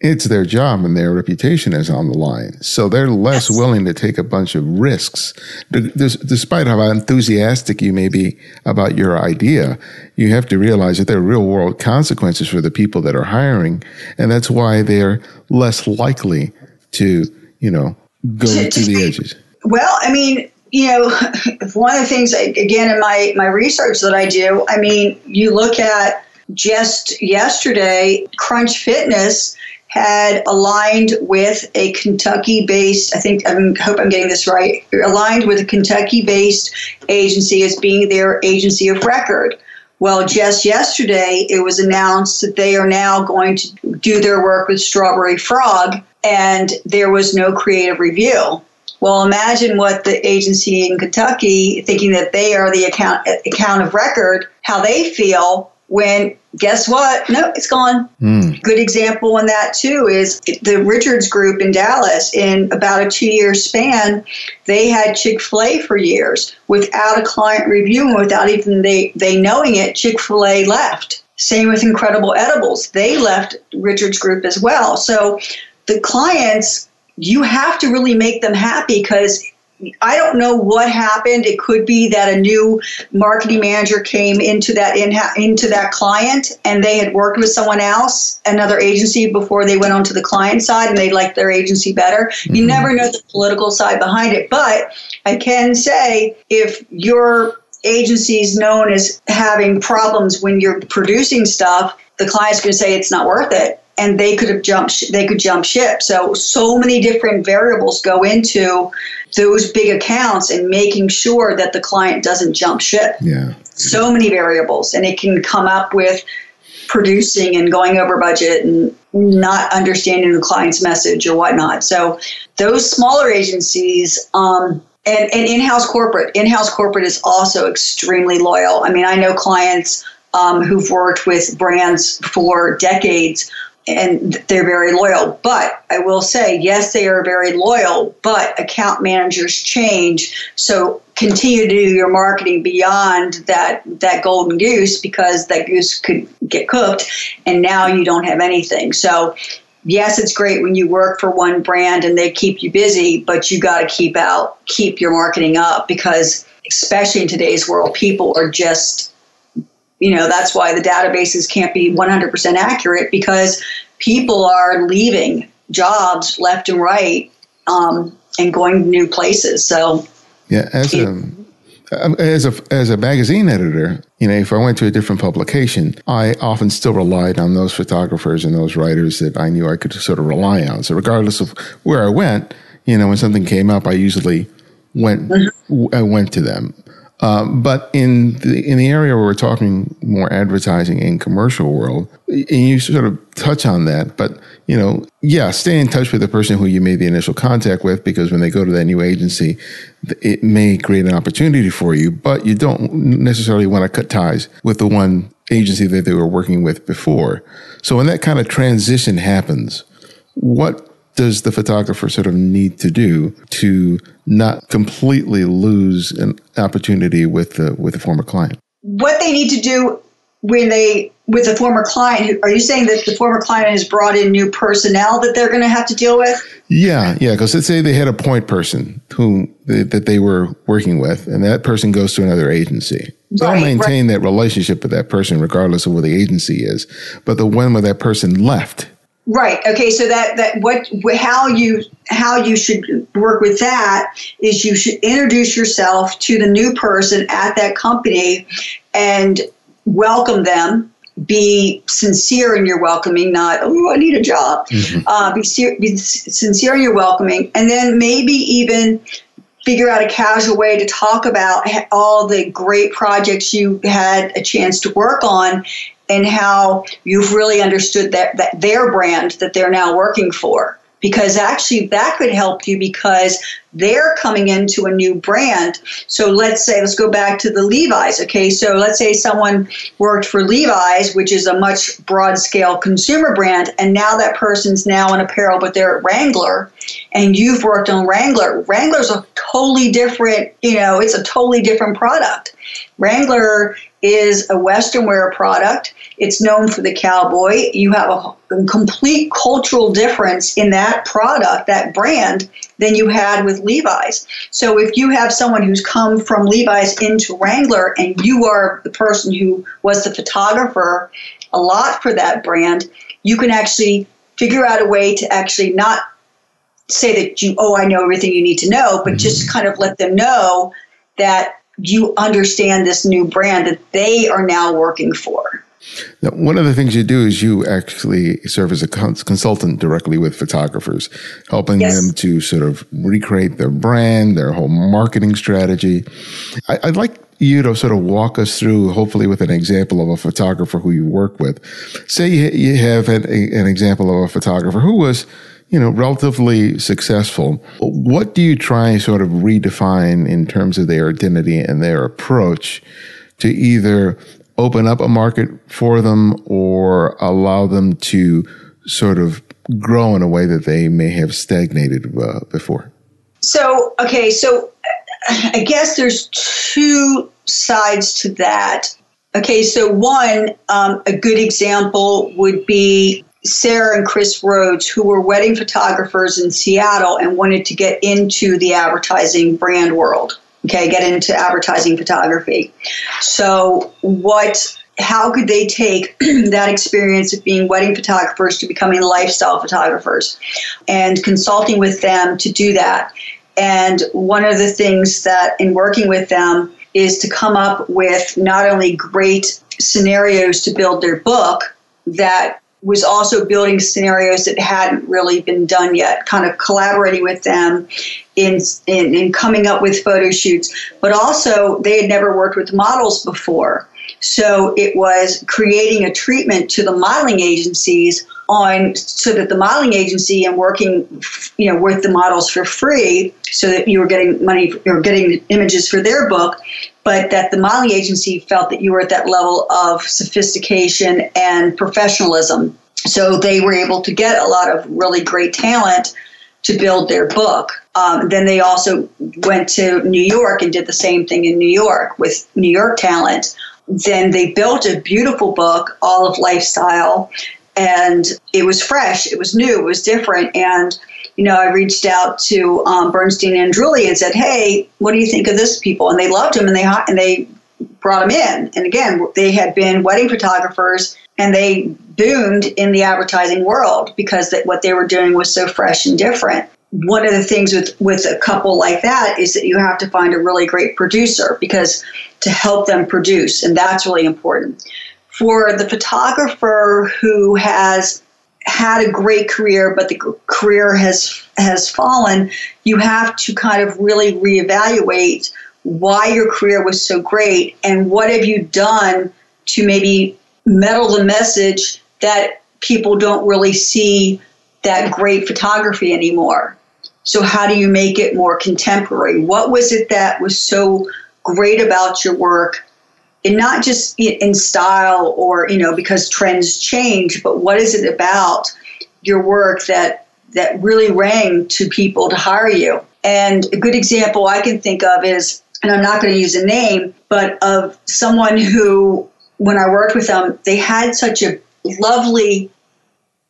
it's their job and their reputation is on the line. So they're less yes. willing to take a bunch of risks. despite how enthusiastic you may be about your idea, you have to realize that there are real world consequences for the people that are hiring. And that's why they're less likely to, you know, go to, to the edges. Well, I mean, you know, one of the things, again, in my, my research that I do, I mean, you look at just yesterday, Crunch Fitness had aligned with a Kentucky based, I think, I hope I'm getting this right, aligned with a Kentucky based agency as being their agency of record. Well, just yesterday, it was announced that they are now going to do their work with Strawberry Frog, and there was no creative review. Well, imagine what the agency in Kentucky, thinking that they are the account account of record, how they feel when guess what? No, it's gone. Mm. Good example on that too is the Richards Group in Dallas. In about a two-year span, they had Chick Fil A for years without a client review and without even they they knowing it. Chick Fil A left. Same with Incredible Edibles. They left Richards Group as well. So the clients, you have to really make them happy because I don't know what happened. It could be that a new marketing manager came into that in, into that client and they had worked with someone else, another agency before they went onto the client side and they liked their agency better. Mm-hmm. You never know the political side behind it, but I can say if your agency is known as having problems when you're producing stuff, the client's going to say it's not worth it and they could have jumped they could jump ship so so many different variables go into those big accounts and making sure that the client doesn't jump ship. Yeah. So many variables and it can come up with producing and going over budget and not understanding the client's message or whatnot. So those smaller agencies um, and, and in-house corporate in-house corporate is also extremely loyal. I mean i know clients um, who've worked with brands for decades and they're very loyal. But I will say, yes, they are very loyal, but account managers change. So continue to do your marketing beyond that, that golden goose because that goose could get cooked and now you don't have anything. So yes, it's great when you work for one brand and they keep you busy, but you got to keep out, keep your marketing up because especially in today's world, people are just you know that's why the databases can't be 100% accurate because people are leaving jobs left and right um, and going to new places so yeah as a um, as a as a magazine editor, you know, if I went to a different publication, I often still relied on those photographers and those writers that I knew I could sort of rely on. So regardless of where I went, you know, when something came up, I usually went mm-hmm. I went to them. Um, but in the in the area where we're talking more advertising and commercial world, and you sort of touch on that, but you know, yeah, stay in touch with the person who you made the initial contact with because when they go to that new agency, it may create an opportunity for you, but you don't necessarily want to cut ties with the one agency that they were working with before. So when that kind of transition happens, what does the photographer sort of need to do to not completely lose an opportunity with the with a former client? What they need to do when they with a former client are you saying that the former client has brought in new personnel that they're going to have to deal with yeah yeah because let's say they had a point person who they, that they were working with and that person goes to another agency they'll maintain right. that relationship with that person regardless of where the agency is but the one where that person left Right. Okay. So that that what how you how you should work with that is you should introduce yourself to the new person at that company and welcome them. Be sincere in your welcoming, not oh I need a job. Mm-hmm. Uh, be, ser- be sincere in your welcoming, and then maybe even figure out a casual way to talk about all the great projects you had a chance to work on and how you've really understood that, that their brand that they're now working for. Because actually that could help you because they're coming into a new brand. So let's say, let's go back to the Levi's. Okay, so let's say someone worked for Levi's, which is a much broad scale consumer brand, and now that person's now in apparel, but they're at Wrangler, and you've worked on Wrangler. Wrangler's a totally different, you know, it's a totally different product. Wrangler is a Western wear product. It's known for the cowboy. You have a, a, complete cultural difference in that product, that brand, than you had with Levi's. So if you have someone who's come from Levi's into Wrangler and you are the person who was the photographer a lot for that brand, you can actually figure out a way to actually not say that you, oh, I know everything you need to know, but mm-hmm. just kind of let them know that you understand this new brand that they are now working for. Now, one of the things you do is you actually serve as a consultant directly with photographers, helping yes. them to sort of recreate their brand, their whole marketing strategy. I, would like you to sort of walk us through, hopefully with an example of a photographer who you work with. Say you have an, an example of a photographer who was you know, relatively successful. What do you try and sort of redefine in terms of their identity and their approach to either open up a market for them or allow them to sort of grow in a way that they may have stagnated uh, before? So, okay, so I guess there's two sides to that. Okay, so one, um, a good example would be Sarah and Chris Rhodes, who were wedding photographers in Seattle and wanted to get into the advertising brand world. Okay, get into advertising photography. So, what? How could they take that experience of being wedding photographers to becoming lifestyle photographers, and consulting with them to do that? And one of the things that in working with them is to come up with not only great scenarios to build their book that was also building scenarios that hadn't really been done yet, kind of collaborating with them in, in, in coming up with photo shoots. But also, they had never worked with models before. So it was creating a treatment to the modeling agencies on so that the modeling agency and working you know with the models for free so that you were getting money were getting images for their book but that the modeling agency felt that you were at that level of sophistication and professionalism so they were able to get a lot of really great talent to build their book. Um, then they also went to New York and did the same thing in New York with New York talent. Then they built a beautiful book, all of lifestyle, and it was fresh, it was new, it was different. And, you know, I reached out to um, Bernstein and Andriulli and said, hey, what do you think of this people? And they loved him and they, and they brought him in. And again, they had been wedding photographers and they boomed in the advertising world because that what they were doing was so fresh and different. One of the things with, with a couple like that is that you have to find a really great producer because to help them produce, and that's really important for the photographer who has had a great career, but the career has has fallen, you have to kind of really reevaluate why your career was so great and what have you done to maybe meddle the message that people don't really see that great photography anymore. So how do you make it more contemporary? What was it that was so great about your work and not just in style or you know because trends change but what is it about your work that that really rang to people to hire you? And a good example i can think of is and i'm not going to use a name but of someone who when i worked with them they had such a lovely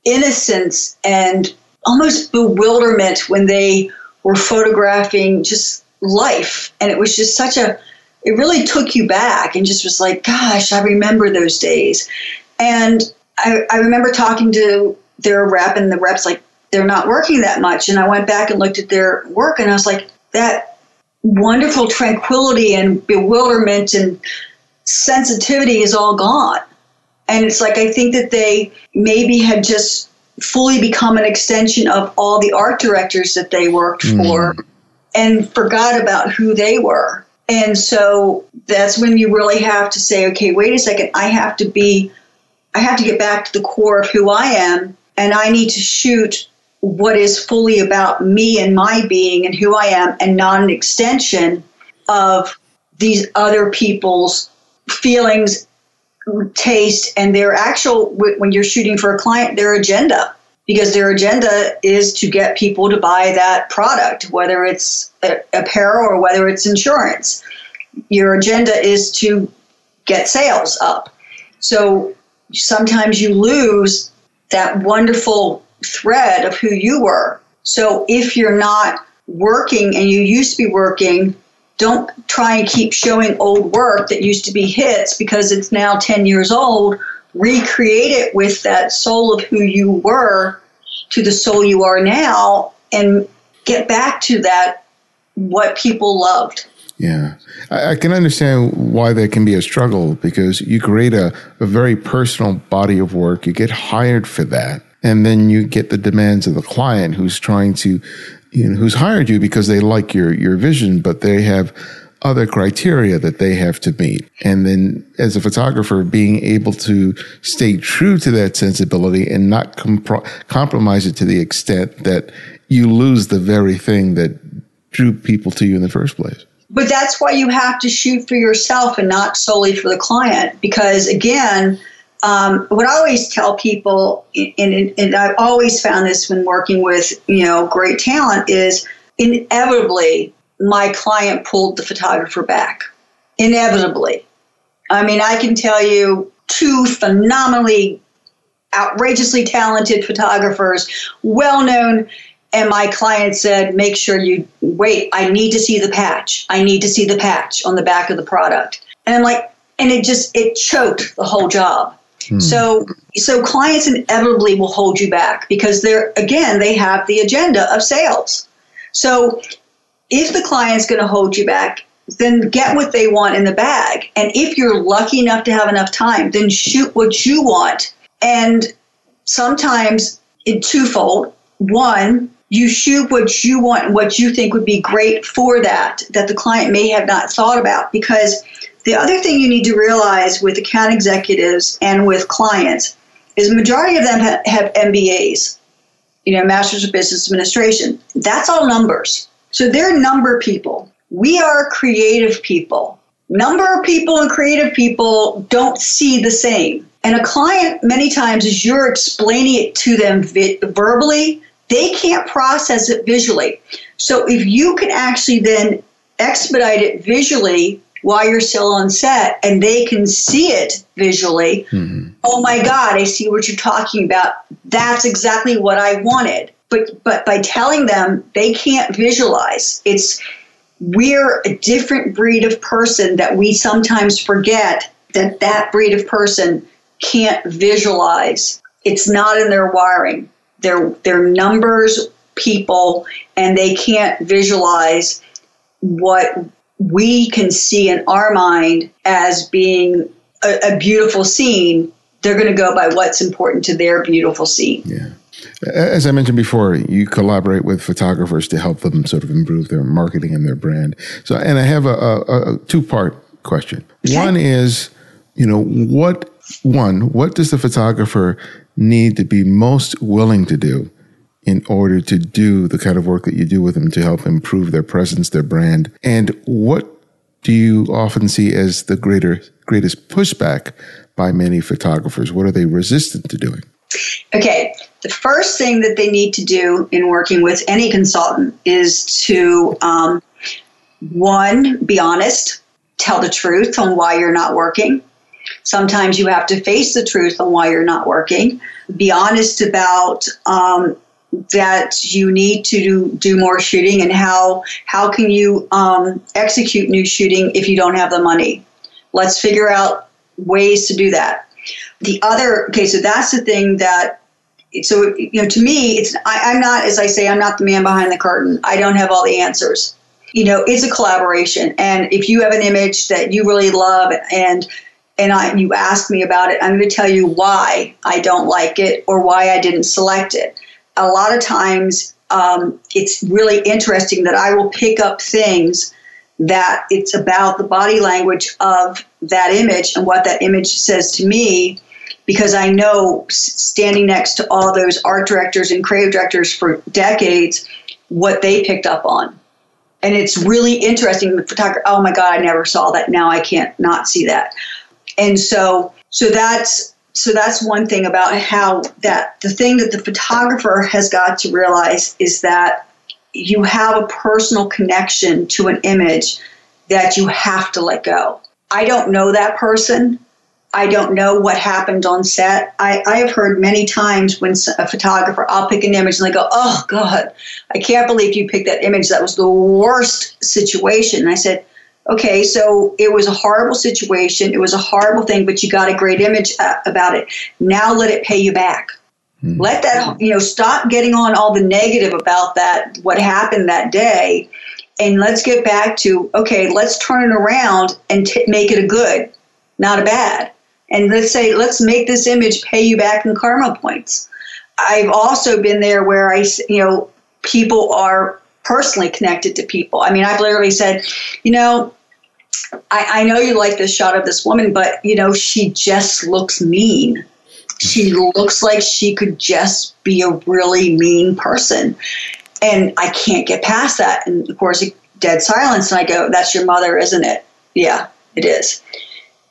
innocence and almost bewilderment when they were photographing just life. And it was just such a it really took you back and just was like, gosh, I remember those days. And I, I remember talking to their rep, and the rep's like, they're not working that much. And I went back and looked at their work, and I was like, that wonderful tranquility and bewilderment and sensitivity is all gone. And it's like, I think that they maybe had just fully become an extension of all the art directors that they worked mm. for and forgot about who they were. And so that's when you really have to say, okay, wait a second, I have to be, I have to get back to the core of who I am, and I need to shoot what is fully about me and my being and who I am, and not an extension of these other people's feelings, taste, and their actual, when you're shooting for a client, their agenda because their agenda is to get people to buy that product, whether it's apparel or whether it's insurance. Your agenda is to get sales up. So sometimes you lose that wonderful thread of who you were. So if you're not working and you used to be working, don't try and keep showing old work that used to be hits because it's now 10 years old recreate it with that soul of who you were to the soul you are now and get back to that what people loved. Yeah. I, I can understand why there can be a struggle because you create a, a very personal body of work, you get hired for that, and then you get the demands of the client who's trying to you know, who's hired you because they like your your vision, but they have other criteria that they have to meet. And then as a photographer, being able to stay true to that sensibility and not compro- compromise it to the extent that you lose the very thing that drew people to you in the first place. but that's why you have to shoot for yourself and not solely for the client. Because again, um, what I always tell people, and, and I've always found this when working with you know great talent, is inevitably my client pulled the photographer back. Inevitably, I mean, I can tell you two phenomenally, outrageously talented photographers, well known and my client said, make sure you wait, I need to see the patch. I need to see the patch on the back of the product. And I'm like, and it just, it choked the whole job. Hmm. So, so clients inevitably will hold you back because they're, again, they have the agenda of sales. So if the client's going to hold you back, then get what they want in the bag. And if you're lucky enough to have enough time, then shoot what you want. And sometimes in twofold, one, you shoot what you want and what you think would be great for that that the client may have not thought about because the other thing you need to realize with account executives and with clients is the majority of them have, have mbas you know masters of business administration that's all numbers so they're number people we are creative people number of people and creative people don't see the same and a client many times as you're explaining it to them vi- verbally they can't process it visually. So if you can actually then expedite it visually while you're still on set and they can see it visually, mm-hmm. oh my God, I see what you're talking about. That's exactly what I wanted. But but by telling them they can't visualize, it's we're a different breed of person that we sometimes forget that that breed of person can't visualize. It's not in their wiring. They're, they're numbers people and they can't visualize what we can see in our mind as being a, a beautiful scene. They're going to go by what's important to their beautiful scene. Yeah. As I mentioned before, you collaborate with photographers to help them sort of improve their marketing and their brand. So, and I have a, a, a two part question. Okay. One is, you know, what one, what does the photographer need to be most willing to do in order to do the kind of work that you do with them to help improve their presence, their brand? And what do you often see as the greater greatest pushback by many photographers? What are they resistant to doing? Okay, the first thing that they need to do in working with any consultant is to um, one, be honest, tell the truth on why you're not working. Sometimes you have to face the truth on why you're not working. Be honest about um, that you need to do, do more shooting and how how can you um, execute new shooting if you don't have the money. Let's figure out ways to do that. The other okay, so that's the thing that so you know to me it's I, i'm not as i say i'm not the man behind the curtain. I don't have all the answers. You know it's a collaboration. And if you have an image that you really love and and I, you ask me about it, I'm going to tell you why I don't like it or why I didn't select it. A lot of times, um, it's really interesting that I will pick up things that it's about the body language of that image and what that image says to me because I know standing next to all those art directors and creative directors for decades what they picked up on. And it's really interesting. The photographer, oh my God, I never saw that. Now I can't not see that and so so that's so that's one thing about how that the thing that the photographer has got to realize is that you have a personal connection to an image that you have to let go. I don't know that person. I don't know what happened on set. I, I have heard many times when a photographer, I'll pick an image and they go, Oh God, I can't believe you picked that image. That was the worst situation. And I said, okay, so it was a horrible situation. It was a horrible thing, but you got a great image uh, about it. Now let it pay you back. Mm-hmm. Let that, you know, stop getting on all the negative about that, what happened that day. And let's get back to, okay, let's turn it around and t- make it a good, not a bad. And let's say, let's make this image pay you back in karma points. I've also been there where I, you know, people are personally connected to people. I mean, I've literally said, you know, I, I know you like this shot of this woman, but you know, she just looks mean. She looks like she could just be a really mean person. And I can't get past that. And of course, dead silence. And I go, That's your mother, isn't it? Yeah, it is.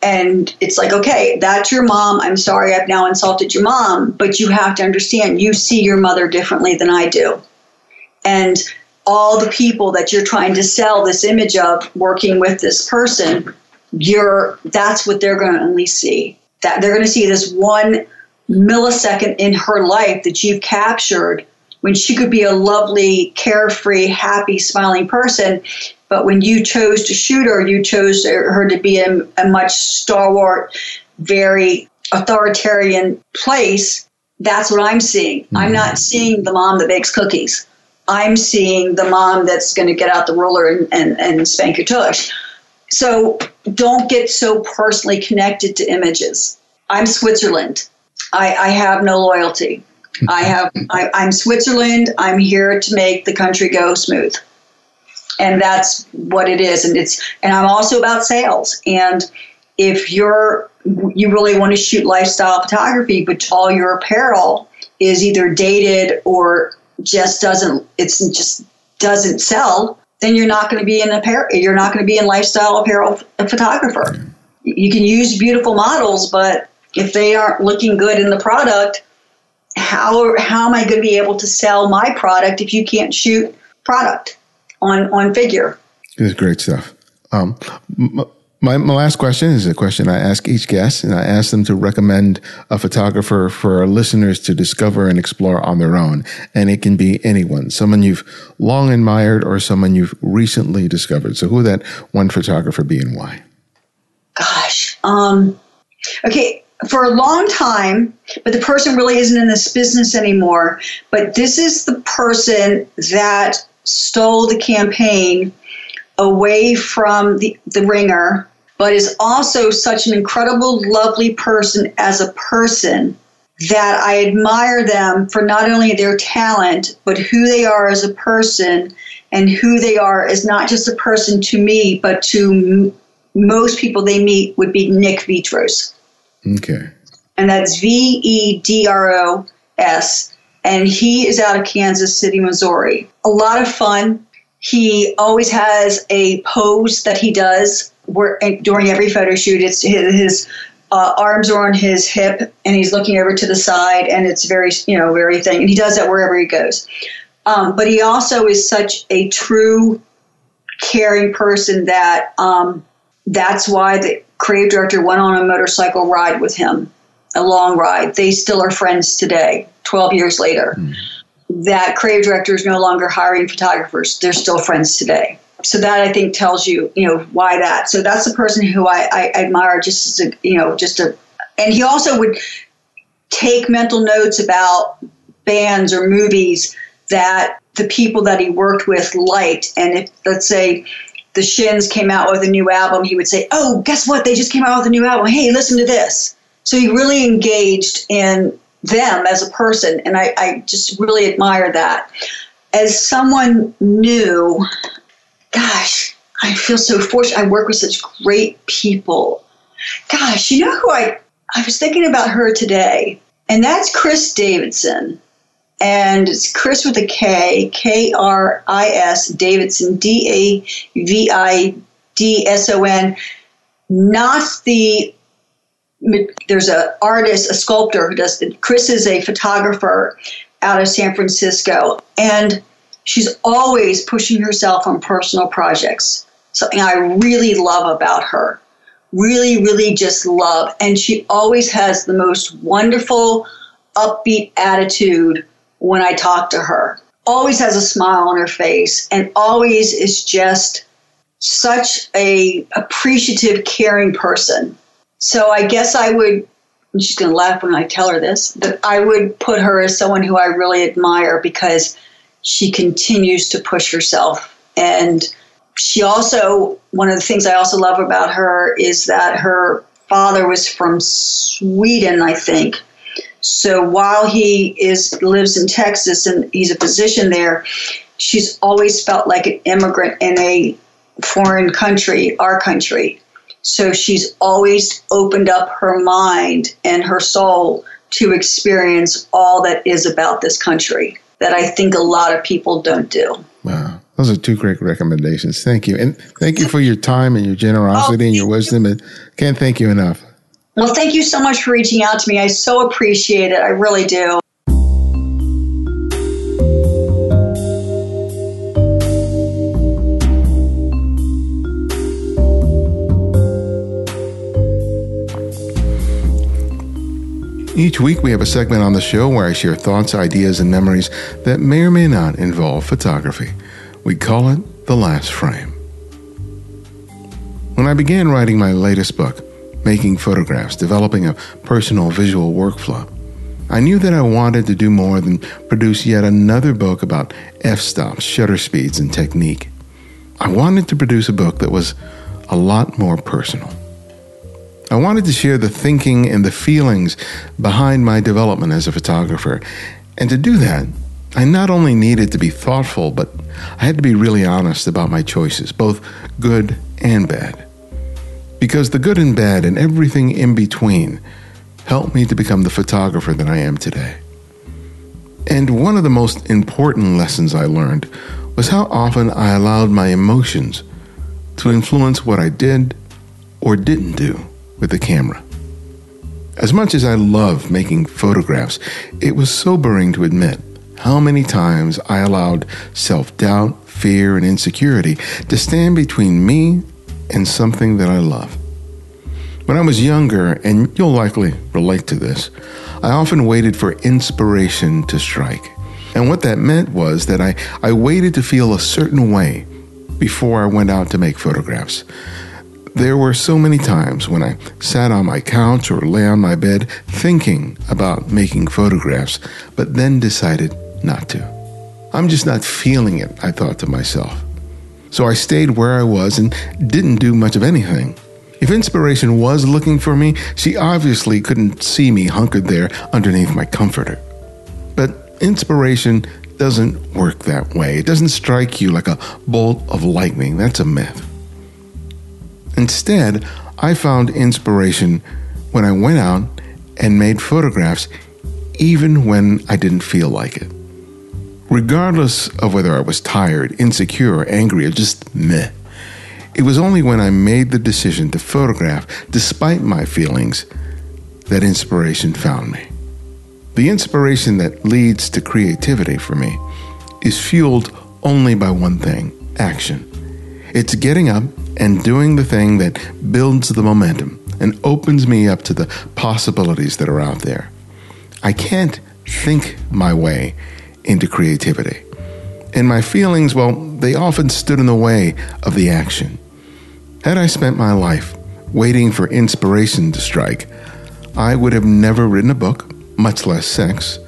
And it's like, okay, that's your mom. I'm sorry I've now insulted your mom, but you have to understand you see your mother differently than I do. And all the people that you're trying to sell this image of working with this person, you're that's what they're going to only see. That they're going to see this one millisecond in her life that you've captured when she could be a lovely, carefree, happy, smiling person. But when you chose to shoot her, you chose her to be in a much stalwart, very authoritarian place. That's what I'm seeing. Mm-hmm. I'm not seeing the mom that bakes cookies. I'm seeing the mom that's going to get out the ruler and, and, and spank your tush. So don't get so personally connected to images. I'm Switzerland. I, I have no loyalty. I have I, I'm Switzerland. I'm here to make the country go smooth. And that's what it is. And it's and I'm also about sales. And if you're you really want to shoot lifestyle photography, but all your apparel is either dated or just doesn't it's just doesn't sell, then you're not going to be an apparel you're not going to be in lifestyle apparel photographer. You can use beautiful models, but if they aren't looking good in the product, how how am I going to be able to sell my product if you can't shoot product on on figure? This is great stuff. Um, my, my last question is a question I ask each guest, and I ask them to recommend a photographer for our listeners to discover and explore on their own. And it can be anyone, someone you've long admired or someone you've recently discovered. So, who would that one photographer be and why? Gosh. Um, okay for a long time, but the person really isn't in this business anymore. But this is the person that stole the campaign away from the, the ringer, but is also such an incredible, lovely person as a person that I admire them for not only their talent, but who they are as a person and who they are as not just a person to me, but to m- most people they meet would be Nick Vedros. Okay. And that's V E D R O S. And he is out of Kansas City, Missouri. A lot of fun. He always has a pose that he does where, during every photo shoot. It's his, his uh, arms are on his hip and he's looking over to the side, and it's very, you know, very thing. And he does that wherever he goes. Um, but he also is such a true, caring person that um, that's why the creative director went on a motorcycle ride with him, a long ride. They still are friends today, 12 years later. Mm. That creative director is no longer hiring photographers. They're still friends today. So that I think tells you, you know, why that. So that's the person who I, I admire just as a, you know, just a, and he also would take mental notes about bands or movies that the people that he worked with liked. And if, let's say, the Shins came out with a new album, he would say, Oh, guess what? They just came out with a new album. Hey, listen to this. So he really engaged in them as a person, and I, I just really admire that. As someone new, gosh, I feel so fortunate. I work with such great people. Gosh, you know who I I was thinking about her today, and that's Kris Davidson and it's Chris with a K, K R I S Davidson, D A V I D S O N. Not the there's an artist, a sculptor who does. Kris is a photographer out of San Francisco, and she's always pushing herself on personal projects. Something I really love about her. Really, really just love. And she always has the most wonderful, upbeat attitude when I talk to her. Always has a smile on her face and always is just such a appreciative, caring person. So I guess I would she's going to laugh when I tell her this, but I would put her as someone who I really admire because she continues to push herself. And she also, one of the things I also love about her is that her father was from Sweden, I think. So while he is lives in Texas and he's a physician there, she's always felt like an immigrant in a foreign country, our country. So she's always opened up her mind and her soul to experience all that is about this country that I think a lot of people don't do. Wow. Those are two great recommendations. Thank you. And thank you for your time and your generosity oh, and your wisdom. And can't thank you enough. Well, thank you so much for reaching out to me. I so appreciate it. I really do. Each week, we have a segment on the show where I share thoughts, ideas, and memories that may or may not involve photography. We call it The Last Frame. When I began writing my latest book, Making Photographs, developing a personal visual workflow, I knew that I wanted to do more than produce yet another book about f stops, shutter speeds, and technique. I wanted to produce a book that was a lot more personal. I wanted to share the thinking and the feelings behind my development as a photographer. And to do that, I not only needed to be thoughtful, but I had to be really honest about my choices, both good and bad. Because the good and bad and everything in between helped me to become the photographer that I am today. And one of the most important lessons I learned was how often I allowed my emotions to influence what I did or didn't do with the camera. As much as I love making photographs, it was sobering to admit how many times I allowed self doubt, fear, and insecurity to stand between me and something that I love. When I was younger, and you'll likely relate to this, I often waited for inspiration to strike. And what that meant was that I, I waited to feel a certain way before I went out to make photographs. There were so many times when I sat on my couch or lay on my bed thinking about making photographs, but then decided not to. I'm just not feeling it, I thought to myself. So I stayed where I was and didn't do much of anything. If inspiration was looking for me, she obviously couldn't see me hunkered there underneath my comforter. But inspiration doesn't work that way. It doesn't strike you like a bolt of lightning. That's a myth. Instead, I found inspiration when I went out and made photographs, even when I didn't feel like it. Regardless of whether I was tired, insecure, angry, or just meh, it was only when I made the decision to photograph, despite my feelings, that inspiration found me. The inspiration that leads to creativity for me is fueled only by one thing action. It's getting up and doing the thing that builds the momentum and opens me up to the possibilities that are out there. I can't think my way into creativity. And my feelings, well, they often stood in the way of the action. Had I spent my life waiting for inspiration to strike, I would have never written a book, much less sex.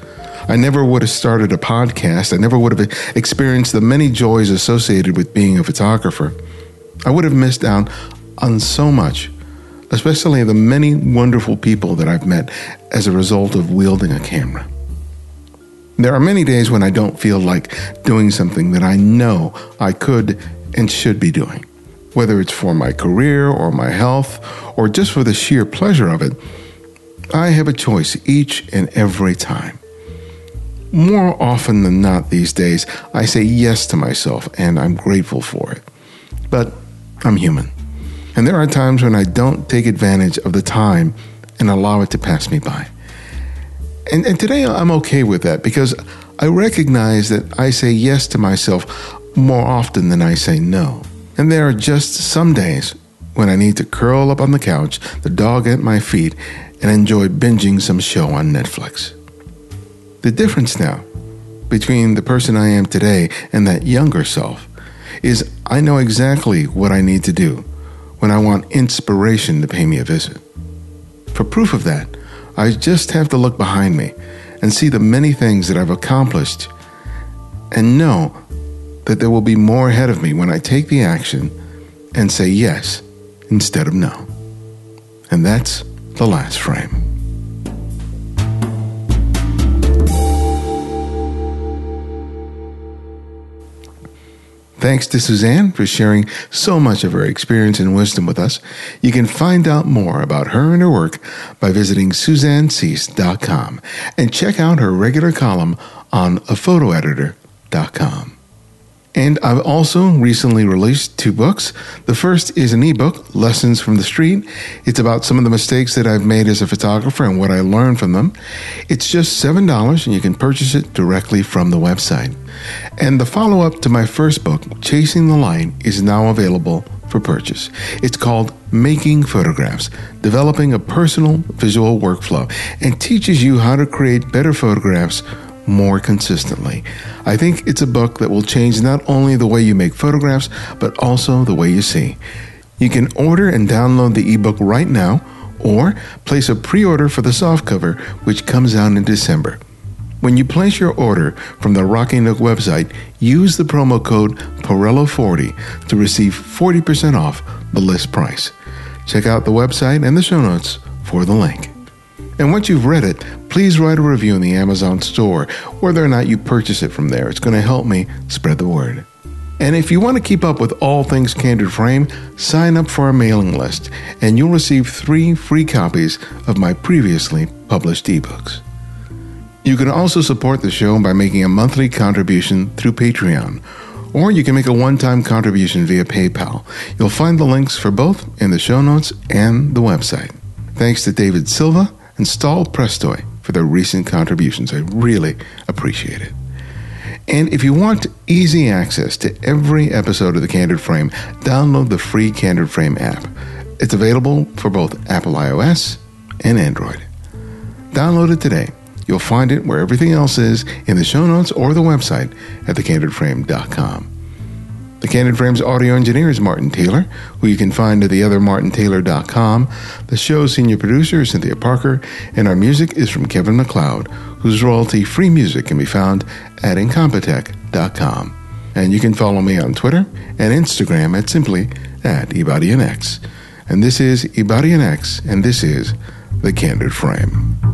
I never would have started a podcast. I never would have experienced the many joys associated with being a photographer. I would have missed out on so much, especially the many wonderful people that I've met as a result of wielding a camera. There are many days when I don't feel like doing something that I know I could and should be doing, whether it's for my career or my health or just for the sheer pleasure of it. I have a choice each and every time. More often than not these days, I say yes to myself and I'm grateful for it. But I'm human. And there are times when I don't take advantage of the time and allow it to pass me by. And, and today I'm okay with that because I recognize that I say yes to myself more often than I say no. And there are just some days when I need to curl up on the couch, the dog at my feet, and enjoy binging some show on Netflix. The difference now between the person I am today and that younger self is I know exactly what I need to do when I want inspiration to pay me a visit. For proof of that, I just have to look behind me and see the many things that I've accomplished and know that there will be more ahead of me when I take the action and say yes instead of no. And that's the last frame. Thanks to Suzanne for sharing so much of her experience and wisdom with us. You can find out more about her and her work by visiting suzannesease.com and check out her regular column on aphotoeditor.com. And I've also recently released two books. The first is an ebook, Lessons from the Street. It's about some of the mistakes that I've made as a photographer and what I learned from them. It's just $7 and you can purchase it directly from the website. And the follow up to my first book, Chasing the Light, is now available for purchase. It's called Making Photographs, developing a personal visual workflow, and teaches you how to create better photographs more consistently. I think it's a book that will change not only the way you make photographs, but also the way you see. You can order and download the ebook right now, or place a pre order for the softcover, which comes out in December. When you place your order from the Rocky Nook website, use the promo code Perello40 to receive 40% off the list price. Check out the website and the show notes for the link. And once you've read it, please write a review in the Amazon store, whether or not you purchase it from there. It's going to help me spread the word. And if you want to keep up with all things Candid Frame, sign up for our mailing list, and you'll receive three free copies of my previously published ebooks. You can also support the show by making a monthly contribution through Patreon, or you can make a one time contribution via PayPal. You'll find the links for both in the show notes and the website. Thanks to David Silva and Stahl Prestoy for their recent contributions. I really appreciate it. And if you want easy access to every episode of The Candid Frame, download the free Candid Frame app. It's available for both Apple iOS and Android. Download it today. You'll find it where everything else is in the show notes or the website at thecandidframe.com. The Candid Frames audio engineer is Martin Taylor, who you can find at theothermartintaylor.com. The show's senior producer is Cynthia Parker, and our music is from Kevin MacLeod, whose royalty free music can be found at incompetech.com. And you can follow me on Twitter and Instagram at simply at Ibarionex. And this is Ibarionex, and this is The Candid Frame.